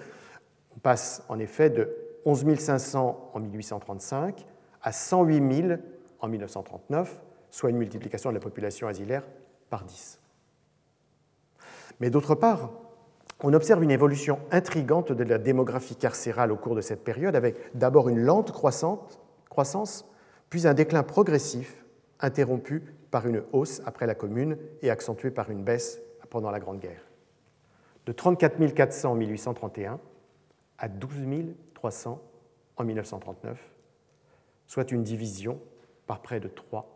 On passe en effet de 11 500 en 1835 à 108 000 en 1939, soit une multiplication de la population asilaire par 10. Mais d'autre part, on observe une évolution intrigante de la démographie carcérale au cours de cette période, avec d'abord une lente croissance, puis un déclin progressif, interrompu par une hausse après la Commune et accentué par une baisse pendant la Grande Guerre de 34 400 en 1831 à 12 300 en 1939, soit une division par près de 3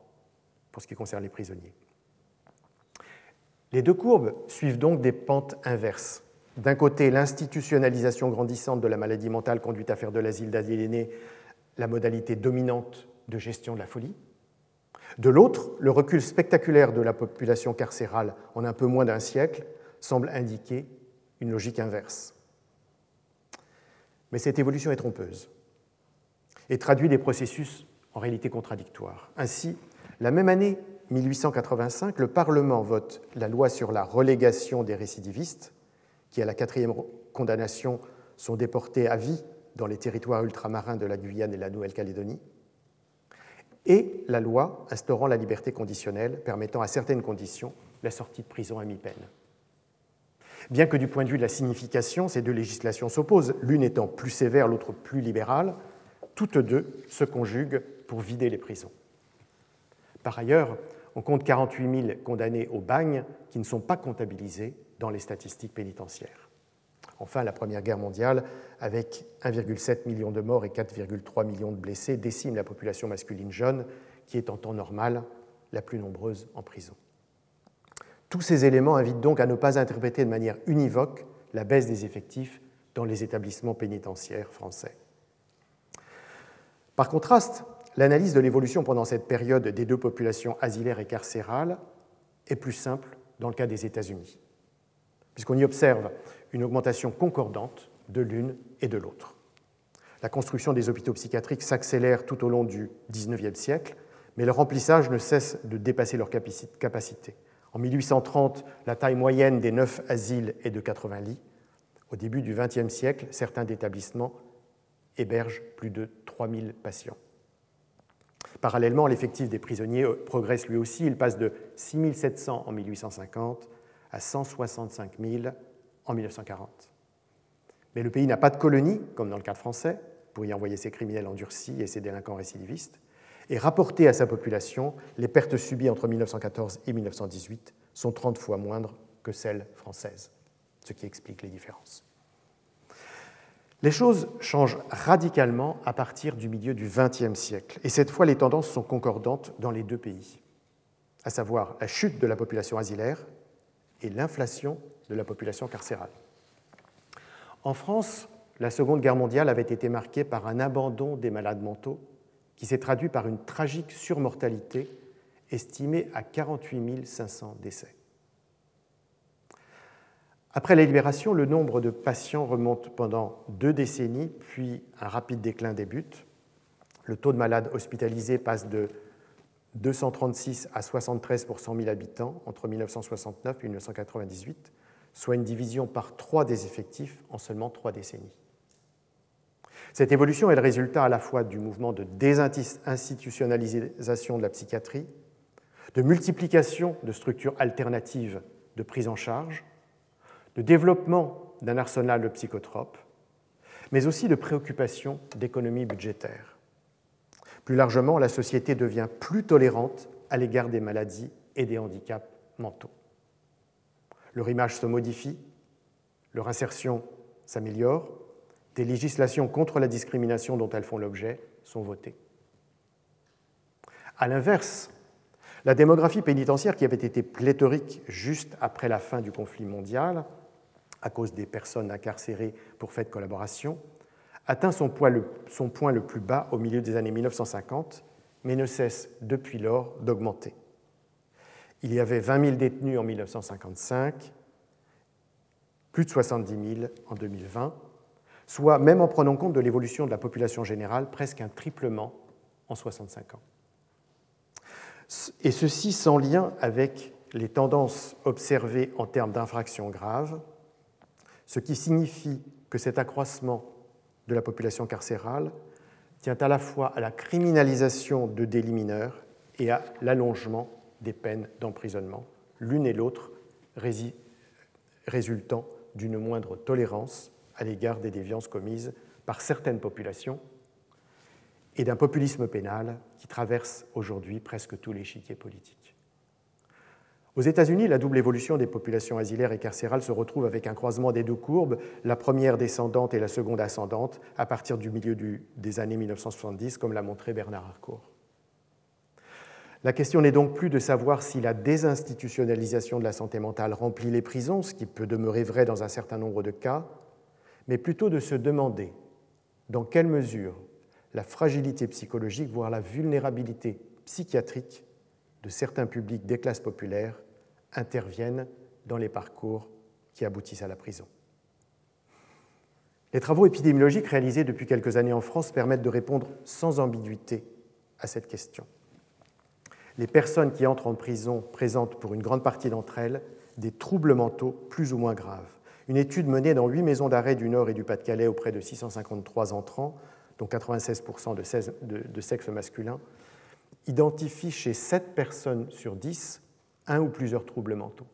pour ce qui concerne les prisonniers. Les deux courbes suivent donc des pentes inverses. D'un côté, l'institutionnalisation grandissante de la maladie mentale conduit à faire de l'asile d'aliénés la modalité dominante de gestion de la folie. De l'autre, le recul spectaculaire de la population carcérale en un peu moins d'un siècle semble indiquer une logique inverse. Mais cette évolution est trompeuse et traduit des processus en réalité contradictoires. Ainsi, la même année 1885, le Parlement vote la loi sur la relégation des récidivistes, qui à la quatrième condamnation sont déportés à vie dans les territoires ultramarins de la Guyane et de la Nouvelle-Calédonie, et la loi instaurant la liberté conditionnelle, permettant à certaines conditions la sortie de prison à mi-peine. Bien que du point de vue de la signification, ces deux législations s'opposent, l'une étant plus sévère, l'autre plus libérale, toutes deux se conjuguent pour vider les prisons. Par ailleurs, on compte 48 000 condamnés au bagne qui ne sont pas comptabilisés dans les statistiques pénitentiaires. Enfin, la Première Guerre mondiale, avec 1,7 million de morts et 4,3 millions de blessés, décime la population masculine jeune, qui est en temps normal la plus nombreuse en prison. Tous ces éléments invitent donc à ne pas interpréter de manière univoque la baisse des effectifs dans les établissements pénitentiaires français. Par contraste, l'analyse de l'évolution pendant cette période des deux populations asilaires et carcérales est plus simple dans le cas des États-Unis, puisqu'on y observe une augmentation concordante de l'une et de l'autre. La construction des hôpitaux psychiatriques s'accélère tout au long du XIXe siècle, mais le remplissage ne cesse de dépasser leur capacité. En 1830, la taille moyenne des neuf asiles est de 80 lits. Au début du XXe siècle, certains établissements hébergent plus de 3000 patients. Parallèlement, l'effectif des prisonniers progresse lui aussi. Il passe de 6700 en 1850 à 165 000 en 1940. Mais le pays n'a pas de colonie, comme dans le cas français, pour y envoyer ses criminels endurcis et ses délinquants récidivistes et rapporté à sa population, les pertes subies entre 1914 et 1918 sont 30 fois moindres que celles françaises, ce qui explique les différences. Les choses changent radicalement à partir du milieu du XXe siècle, et cette fois les tendances sont concordantes dans les deux pays, à savoir la chute de la population asilaire et l'inflation de la population carcérale. En France, la Seconde Guerre mondiale avait été marquée par un abandon des malades mentaux qui s'est traduit par une tragique surmortalité estimée à 48 500 décès. Après la libération, le nombre de patients remonte pendant deux décennies, puis un rapide déclin débute. Le taux de malades hospitalisés passe de 236 à 73 pour 100 000 habitants entre 1969 et 1998, soit une division par trois des effectifs en seulement trois décennies. Cette évolution est le résultat à la fois du mouvement de désinstitutionnalisation de la psychiatrie, de multiplication de structures alternatives de prise en charge, de développement d'un arsenal de psychotropes, mais aussi de préoccupations d'économie budgétaire. Plus largement, la société devient plus tolérante à l'égard des maladies et des handicaps mentaux. Leur image se modifie, leur insertion s'améliorent, des législations contre la discrimination dont elles font l'objet sont votées. A l'inverse, la démographie pénitentiaire, qui avait été pléthorique juste après la fin du conflit mondial, à cause des personnes incarcérées pour fait de collaboration, atteint son point, le, son point le plus bas au milieu des années 1950, mais ne cesse depuis lors d'augmenter. Il y avait 20 000 détenus en 1955, plus de 70 000 en 2020, soit, même en prenant compte de l'évolution de la population générale, presque un triplement en 65 ans. Et ceci sans lien avec les tendances observées en termes d'infractions graves, ce qui signifie que cet accroissement de la population carcérale tient à la fois à la criminalisation de délits mineurs et à l'allongement des peines d'emprisonnement, l'une et l'autre résultant d'une moindre tolérance à l'égard des déviances commises par certaines populations et d'un populisme pénal qui traverse aujourd'hui presque tout l'échiquier politique. Aux États-Unis, la double évolution des populations asilaires et carcérales se retrouve avec un croisement des deux courbes, la première descendante et la seconde ascendante, à partir du milieu des années 1970, comme l'a montré Bernard Harcourt. La question n'est donc plus de savoir si la désinstitutionnalisation de la santé mentale remplit les prisons, ce qui peut demeurer vrai dans un certain nombre de cas, mais plutôt de se demander dans quelle mesure la fragilité psychologique, voire la vulnérabilité psychiatrique de certains publics des classes populaires interviennent dans les parcours qui aboutissent à la prison. Les travaux épidémiologiques réalisés depuis quelques années en France permettent de répondre sans ambiguïté à cette question. Les personnes qui entrent en prison présentent pour une grande partie d'entre elles des troubles mentaux plus ou moins graves. Une étude menée dans huit maisons d'arrêt du Nord et du Pas-de-Calais auprès de 653 entrants, dont 96% de sexe masculin, identifie chez 7 personnes sur 10 un ou plusieurs troubles mentaux.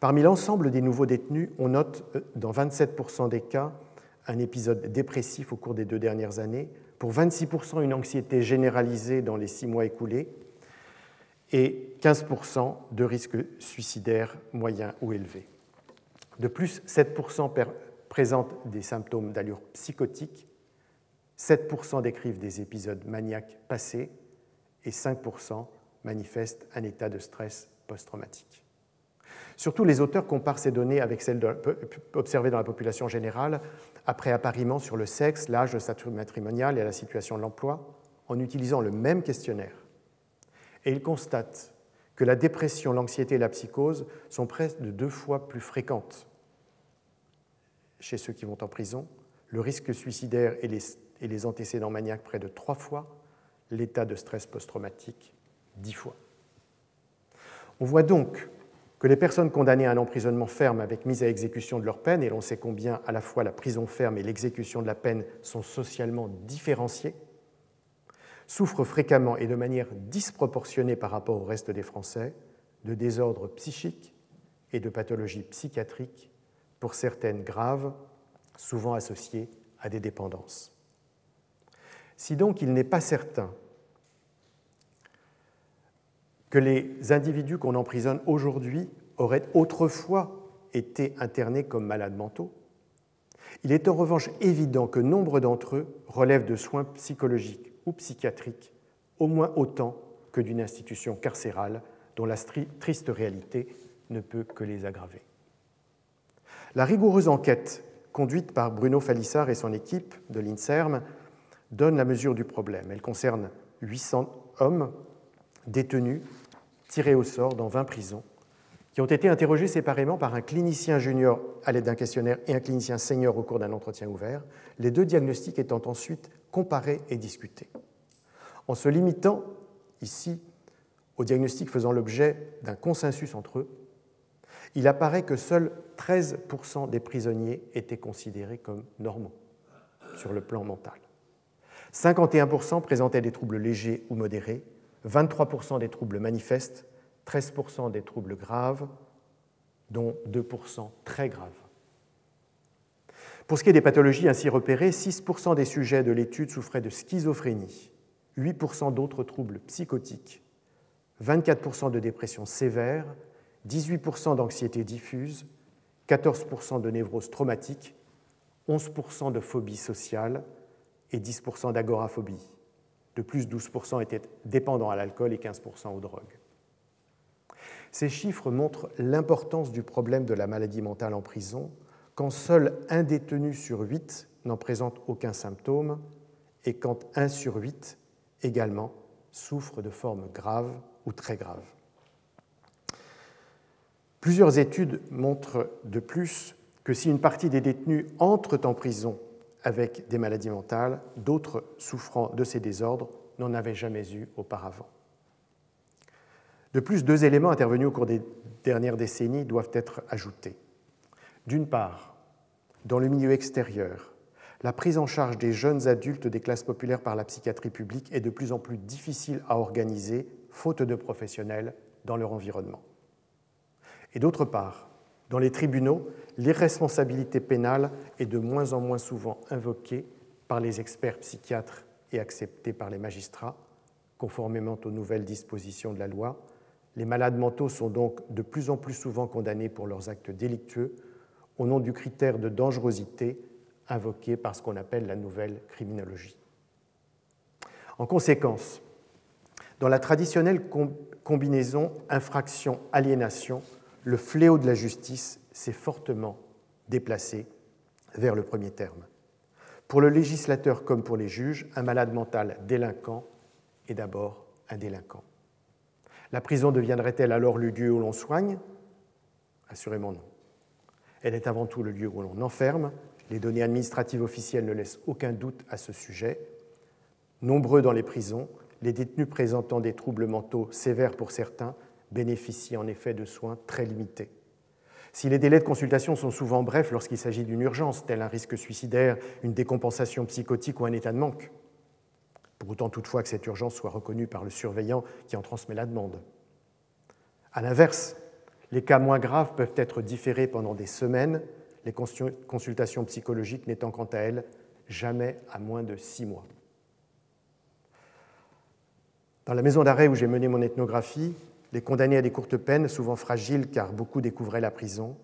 Parmi l'ensemble des nouveaux détenus, on note euh, dans 27% des cas un épisode dépressif au cours des deux dernières années, pour 26% une anxiété généralisée dans les six mois écoulés et 15% de risques suicidaires moyens ou élevés. De plus, 7% présentent des symptômes d'allure psychotique, 7% décrivent des épisodes maniaques passés et 5% manifestent un état de stress post-traumatique. Surtout, les auteurs comparent ces données avec celles observées dans la population générale après appariement sur le sexe, l'âge, le statut matrimonial et la situation de l'emploi, en utilisant le même questionnaire. Et ils constatent que la dépression, l'anxiété et la psychose sont presque de deux fois plus fréquentes chez ceux qui vont en prison, le risque suicidaire et les, antécédents maniaques près de trois fois, l'état de stress post-traumatique dix fois. On voit donc que les personnes condamnées à un emprisonnement ferme avec mise à exécution de leur peine, et l'on sait combien à la fois la prison ferme et l'exécution de la peine sont socialement différenciées, souffrent fréquemment et de manière disproportionnée par rapport au reste des Français de désordres psychiques et de pathologies psychiatriques, pour certaines graves, souvent associées à des dépendances. Si donc il n'est pas certain que les individus qu'on emprisonne aujourd'hui auraient autrefois été internés comme malades mentaux, il est en revanche évident que nombre d'entre eux relèvent de soins psychologiques ou psychiatriques au moins autant que d'une institution carcérale dont la triste réalité ne peut que les aggraver. La rigoureuse enquête conduite par Bruno Falissard et son équipe de l'INSERM donne la mesure du problème. Elle concerne 800 hommes détenus, tirés au sort dans 20 prisons, qui ont été interrogés séparément par un clinicien junior à l'aide d'un questionnaire et un clinicien senior au cours d'un entretien ouvert, les deux diagnostics étant ensuite comparés et discutés. En se limitant ici aux diagnostics faisant l'objet d'un consensus entre eux, il apparaît que seuls 13% des prisonniers étaient considérés comme normaux sur le plan mental. 51% présentaient des troubles légers ou modérés, 23% des troubles manifestes, 13% des troubles graves, dont 2% très graves. Pour ce qui est des pathologies ainsi repérées, 6% des sujets de l'étude souffraient de schizophrénie, 8% d'autres troubles psychotiques, 24% de dépression sévère, 18% d'anxiété diffuse, 14% de névrose traumatique 11% de phobie sociale et 10% d'agoraphobie. De plus, 12% étaient dépendants à l'alcool et 15% aux drogues. Ces chiffres montrent l'importance du problème de la maladie mentale en prison, quand seul un détenu sur huit n'en présente aucun symptôme et quand un sur huit également souffre de formes graves ou très graves. Plusieurs études montrent de plus que si une partie des détenus entrent en prison avec des maladies mentales, d'autres souffrant de ces désordres n'en avaient jamais eu auparavant. De plus, deux éléments intervenus au cours des dernières décennies doivent être ajoutés. D'une part, dans le milieu extérieur, la prise en charge des jeunes adultes des classes populaires par la psychiatrie publique est de plus en plus difficile à organiser, faute de professionnels dans leur environnement. Et d'autre part, dans les tribunaux, l'irresponsabilité pénale est de moins en moins souvent invoquée par les experts psychiatres et acceptée par les magistrats, conformément aux nouvelles dispositions de la loi. Les malades mentaux sont donc de plus en plus souvent condamnés pour leurs actes délictueux au nom du critère de dangerosité invoqué par ce qu'on appelle la nouvelle criminologie. En conséquence, dans la traditionnelle combinaison infraction-aliénation, le fléau de la justice s'est fortement déplacé vers le premier terme. Pour le législateur comme pour les juges, un malade mental délinquant est d'abord un délinquant. La prison deviendrait-elle alors le lieu où l'on soigne? Assurément non. Elle est avant tout le lieu où l'on enferme. Les données administratives officielles ne laissent aucun doute à ce sujet. Nombreux dans les prisons, les détenus présentant des troubles mentaux sévères pour certains bénéficient en effet de soins très limités. Si les délais de consultation sont souvent brefs lorsqu'il s'agit d'une urgence, tel un risque suicidaire, une décompensation psychotique ou un état de manque, pour autant toutefois que cette urgence soit reconnue par le surveillant qui en transmet la demande. A l'inverse, les cas moins graves peuvent être différés pendant des semaines, les consultations psychologiques n'étant quant à elles jamais à moins de six mois. Dans la maison d'arrêt où j'ai mené mon ethnographie, les condamnés à des courtes peines, souvent fragiles car beaucoup découvraient la prison,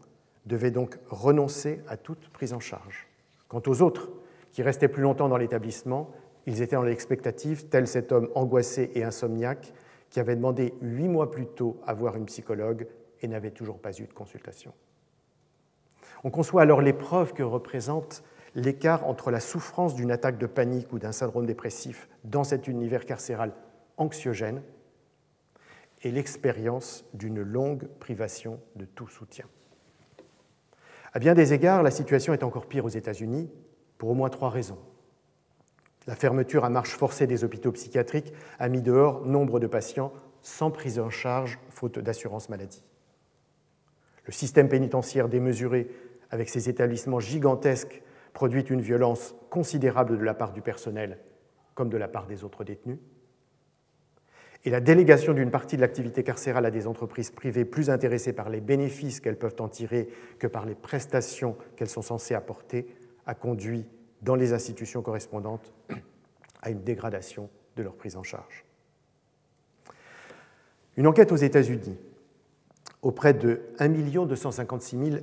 devaient donc renoncer à toute prise en charge. Quant aux autres, qui restaient plus longtemps dans l'établissement, ils étaient dans l'expectative, tel cet homme angoissé et insomniaque qui avait demandé huit mois plus tôt à voir une psychologue et n'avait toujours pas eu de consultation. On conçoit alors l'épreuve que représente l'écart entre la souffrance d'une attaque de panique ou d'un syndrome dépressif dans cet univers carcéral anxiogène et l'expérience d'une longue privation de tout soutien. À bien des égards, la situation est encore pire aux États-Unis pour au moins trois raisons. La fermeture à marche forcée des hôpitaux psychiatriques a mis dehors nombre de patients sans prise en charge faute d'assurance maladie. Le système pénitentiaire démesuré, avec ses établissements gigantesques, produit une violence considérable de la part du personnel comme de la part des autres détenus. Et la délégation d'une partie de l'activité carcérale à des entreprises privées plus intéressées par les bénéfices qu'elles peuvent en tirer que par les prestations qu'elles sont censées apporter a conduit dans les institutions correspondantes à une dégradation de leur prise en charge. Une enquête aux États-Unis auprès de 1 256 000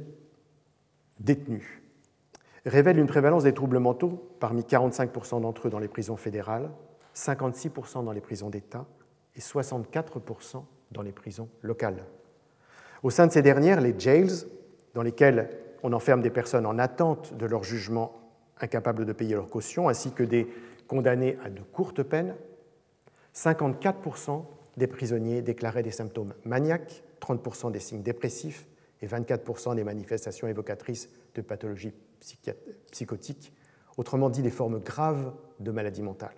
détenus révèle une prévalence des troubles mentaux parmi 45% d'entre eux dans les prisons fédérales, 56% dans les prisons d'État et 64% dans les prisons locales. Au sein de ces dernières, les jails, dans lesquels on enferme des personnes en attente de leur jugement incapables de payer leur caution, ainsi que des condamnés à de courtes peines, 54% des prisonniers déclaraient des symptômes maniaques, 30% des signes dépressifs et 24% des manifestations évocatrices de pathologies psychotiques, autrement dit des formes graves de maladie mentale.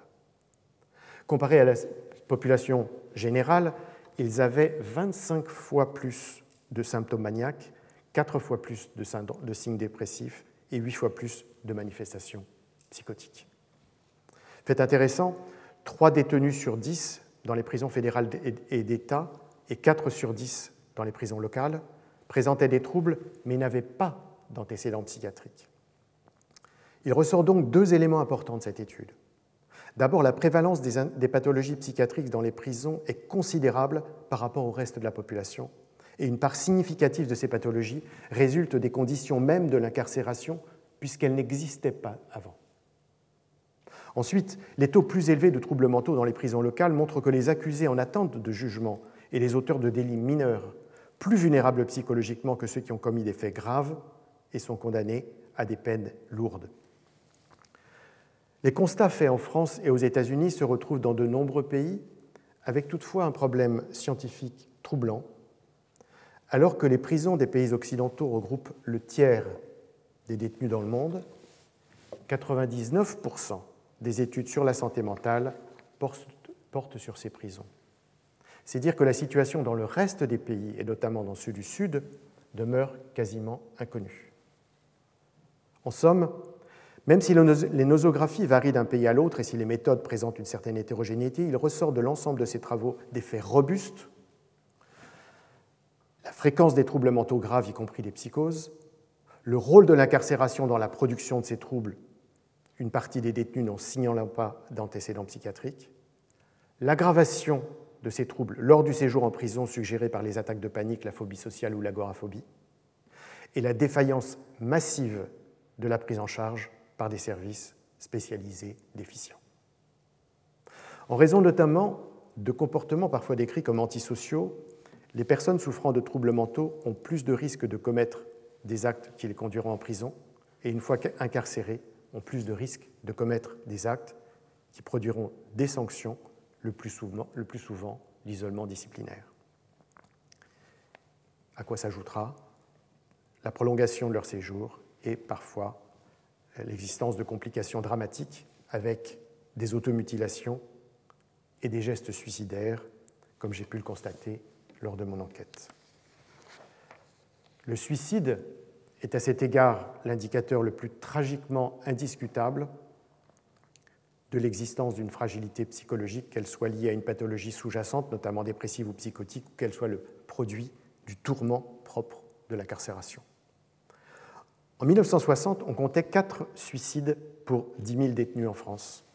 Comparé à la population générale, ils avaient 25 fois plus de symptômes maniaques, 4 fois plus de signes dépressifs et 8 fois plus de manifestations psychotiques. Fait intéressant, 3 détenus sur 10 dans les prisons fédérales et d'État et 4 sur 10 dans les prisons locales présentaient des troubles mais n'avaient pas d'antécédents psychiatriques. Il ressort donc deux éléments importants de cette étude. D'abord, la prévalence des, des, pathologies psychiatriques dans les prisons est considérable par rapport au reste de la population, et une part significative de ces pathologies résulte des conditions mêmes de l'incarcération puisqu'elle n'existait pas avant. Ensuite, les taux plus élevés de troubles mentaux dans les prisons locales montrent que les accusés en attente de jugement et les auteurs de délits mineurs, plus vulnérables psychologiquement que ceux qui ont commis des faits graves et sont condamnés à des peines lourdes. Les constats faits en France et aux États-Unis se retrouvent dans de nombreux pays, avec toutefois un problème scientifique troublant. Alors que les prisons des pays occidentaux regroupent le tiers des détenus dans le monde, 99% des études sur la santé mentale portent sur ces prisons. C'est dire que la situation dans le reste des pays, et notamment dans ceux du Sud, demeure quasiment inconnue. En somme, même si les nosographies varient d'un pays à l'autre et si les méthodes présentent une certaine hétérogénéité, il ressort de l'ensemble de ces travaux des faits robustes. La fréquence des troubles mentaux graves, y compris des psychoses, le rôle de l'incarcération dans la production de ces troubles, une partie des détenus n'en signalant pas d'antécédents psychiatriques, l'aggravation de ces troubles lors du séjour en prison suggéré par les attaques de panique, la phobie sociale ou l'agoraphobie, et la défaillance massive de la prise en charge par des services spécialisés déficients. En raison notamment de comportements parfois décrits comme antisociaux, les personnes souffrant de troubles mentaux ont plus de risques de commettre des actes qui les conduiront en prison et une fois incarcérées, ont plus de risques de commettre des actes qui produiront des sanctions, le plus souvent, le plus souvent l'isolement disciplinaire. À quoi s'ajoutera la prolongation de leur séjour et parfois l'existence de complications dramatiques avec des automutilations et des gestes suicidaires, comme j'ai pu le constater lors de mon enquête. Le suicide est à cet égard l'indicateur le plus tragiquement indiscutable de l'existence d'une fragilité psychologique, qu'elle soit liée à une pathologie sous-jacente, notamment dépressive ou psychotique, ou qu'elle soit le produit du tourment propre de la carcération. En 1960, on comptait 4 suicides pour 10 000 détenus en France.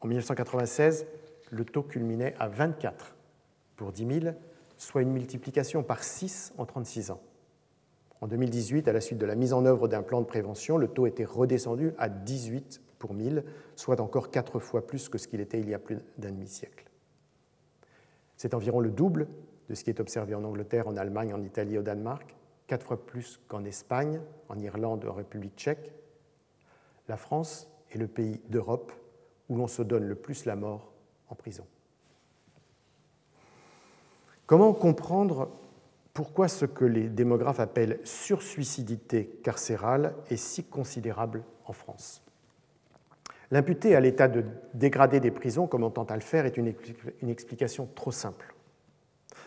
En 1996, le taux culminait à 24 pour 10 000, soit une multiplication par 6 en 36 ans. En 2018, à la suite de la mise en œuvre d'un plan de prévention, le taux était redescendu à 18 pour 1000, soit encore 4 fois plus que ce qu'il était il y a plus d'un demi-siècle. C'est environ le double de ce qui est observé en Angleterre, en Allemagne, en Italie au Danemark, quatre fois plus qu'en Espagne, en Irlande, en République tchèque. La France est le pays d'Europe où l'on se donne le plus la mort en prison. Comment comprendre pourquoi ce que les démographes appellent sursuicidité carcérale est si considérable en France? L'imputer à l'état de dégradé des prisons, comme on tente à le faire, est une explication trop simple.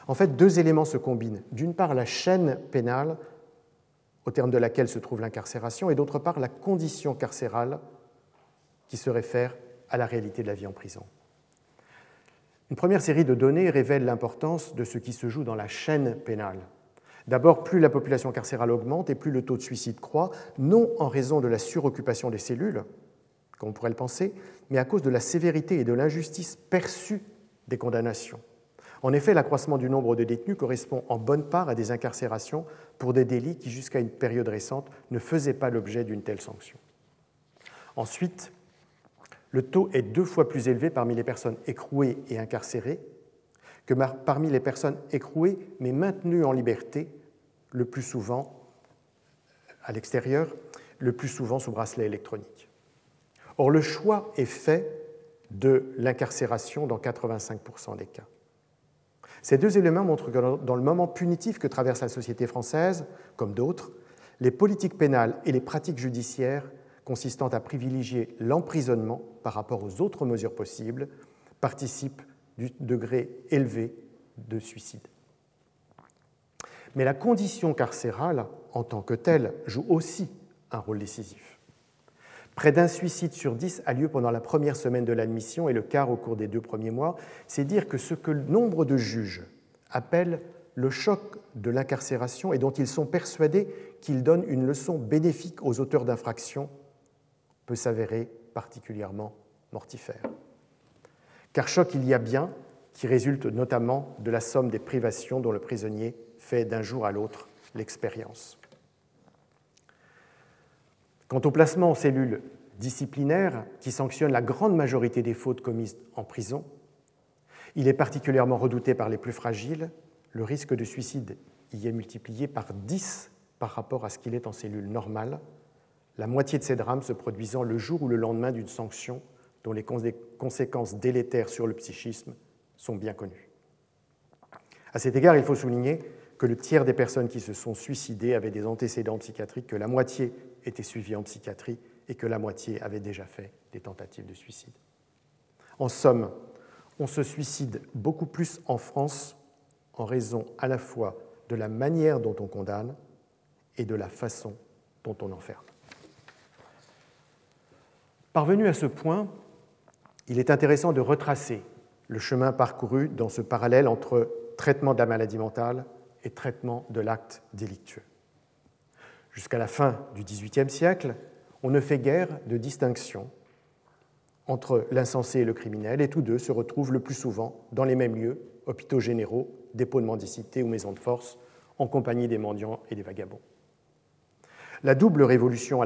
En fait, deux éléments se combinent. D'une part, la chaîne pénale au terme de laquelle se trouve l'incarcération, et d'autre part, la condition carcérale qui se réfère à la réalité de la vie en prison. Une première série de données révèle l'importance de ce qui se joue dans la chaîne pénale. D'abord, plus la population carcérale augmente et plus le taux de suicide croît, non en raison de la suroccupation des cellules, comme on pourrait le penser, mais à cause de la sévérité et de l'injustice perçue des condamnations. En effet, l'accroissement du nombre de détenus correspond en bonne part à des incarcérations pour des délits qui, jusqu'à une période récente, ne faisaient pas l'objet d'une telle sanction. Ensuite, le taux est deux fois plus élevé parmi les personnes écrouées et incarcérées que parmi les personnes écrouées mais maintenues en liberté, le plus souvent à l'extérieur, le plus souvent sous bracelet électronique. Or, le choix est fait de l'incarcération dans 85% des cas. Ces deux éléments montrent que dans le moment punitif que traverse la société française, comme d'autres, les politiques pénales et les pratiques judiciaires consistant à privilégier l'emprisonnement par rapport aux autres mesures possibles participent du degré élevé de suicide. Mais la condition carcérale, en tant que telle, joue aussi un rôle décisif. Près d'un suicide sur dix a lieu pendant la première semaine de l'admission et le quart au cours des deux premiers mois. C'est dire que ce que nombre de juges appellent le choc de l'incarcération et dont ils sont persuadés qu'il donne une leçon bénéfique aux auteurs d'infractions peut s'avérer particulièrement mortifère. Car choc il y a bien qui résulte notamment de la somme des privations dont le prisonnier fait d'un jour à l'autre l'expérience. Quant au placement en cellules disciplinaires, qui sanctionne la grande majorité des fautes commises en prison, il est particulièrement redouté par les plus fragiles. Le risque de suicide y est multiplié par 10 par rapport à ce qu'il est en cellule normale, la moitié de ces drames se produisant le jour ou le lendemain d'une sanction dont les conséquences délétères sur le psychisme sont bien connues. À cet égard, il faut souligner que le tiers des personnes qui se sont suicidées avaient des antécédents psychiatriques, que la moitié étaient suivies en psychiatrie et que la moitié avait déjà fait des tentatives de suicide. En somme, on se suicide beaucoup plus en France en raison à la fois de la manière dont on condamne et de la façon dont on enferme. Parvenu à ce point, il est intéressant de retracer le chemin parcouru dans ce parallèle entre traitement de la maladie mentale et traitement de l'acte délictueux. Jusqu'à la fin du XVIIIe siècle, on ne fait guère de distinction entre l'insensé et le criminel, et tous deux se retrouvent le plus souvent dans les mêmes lieux, hôpitaux généraux, dépôts de mendicité ou maisons de force, en compagnie des mendiants et des vagabonds. La double révolution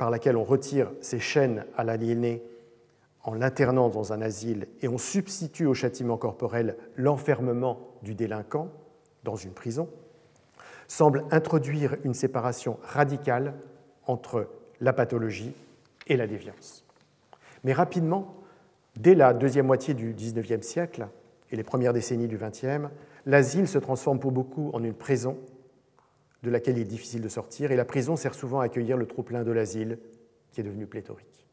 par laquelle on retire ces chaînes à l'aliéné en l'internant dans un asile et on substitue au châtiment corporel l'enfermement du délinquant dans une prison, semble introduire une séparation radicale entre la pathologie et la déviance. Mais rapidement, dès la deuxième moitié du XIXe siècle et les premières décennies du XXe, l'asile se transforme pour beaucoup en une prison de laquelle il est difficile de sortir, et la prison sert souvent à accueillir le trop-plein de l'asile qui est devenu pléthorique.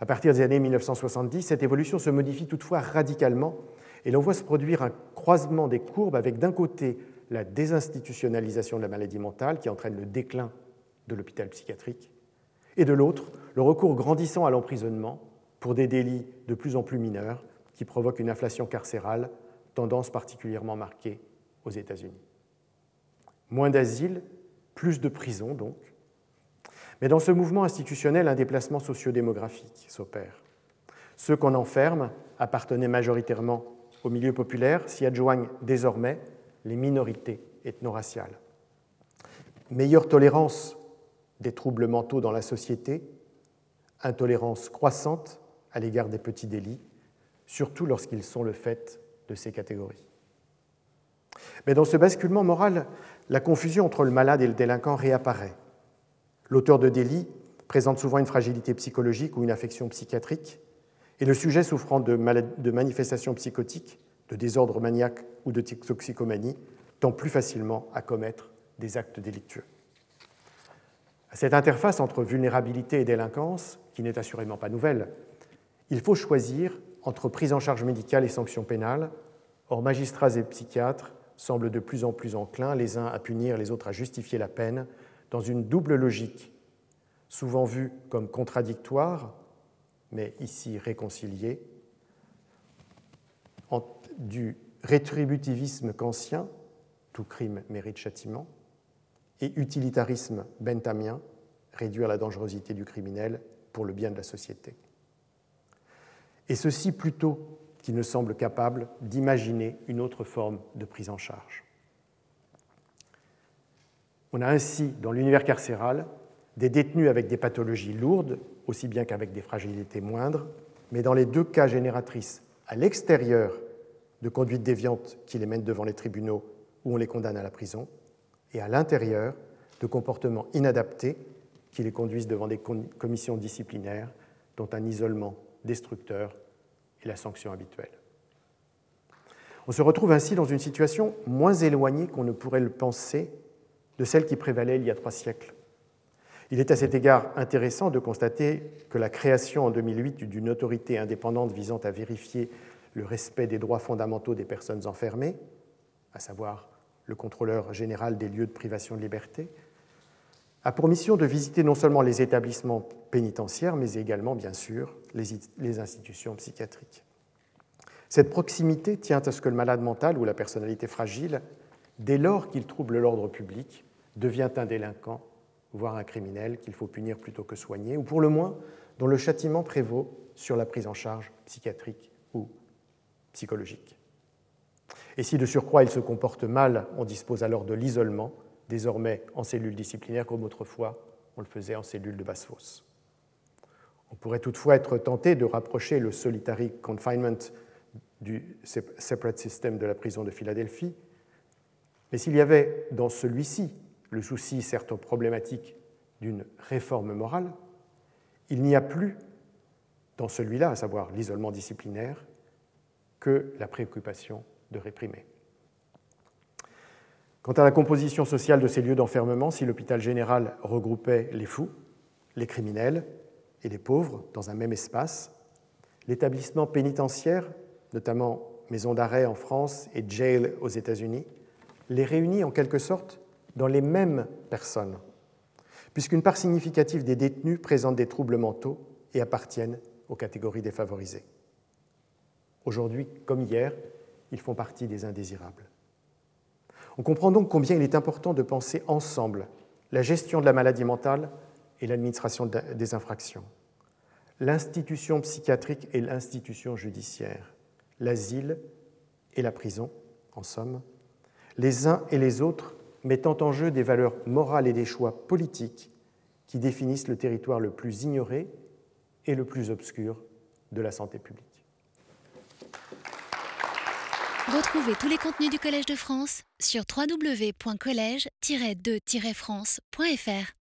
À partir des années 1970, cette évolution se modifie toutefois radicalement, et l'on voit se produire un croisement des courbes avec d'un côté la désinstitutionnalisation de la maladie mentale qui entraîne le déclin de l'hôpital psychiatrique, et de l'autre, le recours grandissant à l'emprisonnement pour des délits de plus en plus mineurs qui provoquent une inflation carcérale, tendance particulièrement marquée aux États-Unis. Moins d'asile, plus de prisons donc. Mais dans ce mouvement institutionnel, un déplacement sociodémographique s'opère. Ceux qu'on enferme appartenaient majoritairement au milieu populaire, s'y adjoignent désormais les minorités ethno-raciales. Meilleure tolérance des troubles mentaux dans la société, intolérance croissante à l'égard des petits délits, surtout lorsqu'ils sont le fait de ces catégories. Mais dans ce basculement moral, la confusion entre le malade et le délinquant réapparaît. L'auteur de délit présente souvent une fragilité psychologique ou une affection psychiatrique, et le sujet souffrant de, manifestations psychotiques, de désordre maniaque ou de toxicomanie tend plus facilement à commettre des actes délictueux. À cette interface entre vulnérabilité et délinquance, qui n'est assurément pas nouvelle, il faut choisir entre prise en charge médicale et sanction pénale. Or, magistrats et psychiatres semblent de plus en plus enclins, les uns à punir, les autres à justifier la peine, dans une double logique, souvent vue comme contradictoire, mais ici réconciliée, du rétributivisme kantien, tout crime mérite châtiment, et utilitarisme benthamien, réduire la dangerosité du criminel pour le bien de la société. Et ceci plutôt qu'il ne semble capable d'imaginer une autre forme de prise en charge. On a ainsi, dans l'univers carcéral, des détenus avec des pathologies lourdes, aussi bien qu'avec des fragilités moindres, mais dans les deux cas génératrices, à l'extérieur de conduites déviantes qui les mènent devant les tribunaux où on les condamne à la prison, et à l'intérieur de comportements inadaptés qui les conduisent devant des commissions disciplinaires dont un isolement destructeur la sanction habituelle. On se retrouve ainsi dans une situation moins éloignée qu'on ne pourrait le penser de celle qui prévalait il y a trois siècles. Il est à cet égard intéressant de constater que la création en 2008 d'une autorité indépendante visant à vérifier le respect des droits fondamentaux des personnes enfermées, à savoir le contrôleur général des lieux de privation de liberté, a pour mission de visiter non seulement les établissements pénitentiaires, mais également, bien sûr, les institutions psychiatriques. Cette proximité tient à ce que le malade mental ou la personnalité fragile, dès lors qu'il trouble l'ordre public, devient un délinquant, voire un criminel qu'il faut punir plutôt que soigner, ou pour le moins dont le châtiment prévaut sur la prise en charge psychiatrique ou psychologique. Et si de surcroît il se comporte mal, on dispose alors de l'isolement, désormais en cellule disciplinaire comme autrefois on le faisait en cellule de basse fosse. On pourrait toutefois être tenté de rapprocher le solitary confinement du separate system de la prison de Philadelphie, mais s'il y avait dans celui-ci le souci certes problématique d'une réforme morale, il n'y a plus dans celui-là, à savoir l'isolement disciplinaire, que la préoccupation de réprimer. Quant à la composition sociale de ces lieux d'enfermement, si l'hôpital général regroupait les fous, les criminels les pauvres dans un même espace, l'établissement pénitentiaire, notamment maison d'arrêt en France et jail aux États-Unis, les réunit en quelque sorte dans les mêmes personnes, puisqu'une part significative des détenus présentent des troubles mentaux et appartiennent aux catégories défavorisées. Aujourd'hui, comme hier, ils font partie des indésirables. On comprend donc combien il est important de penser ensemble la gestion de la maladie mentale et l'administration des infractions, l'institution psychiatrique et l'institution judiciaire, l'asile et la prison, en somme, les uns et les autres mettant en jeu des valeurs morales et des choix politiques qui définissent le territoire le plus ignoré et le plus obscur de la santé publique. Retrouvez tous les contenus du Collège de France sur www.colège-2-france.fr.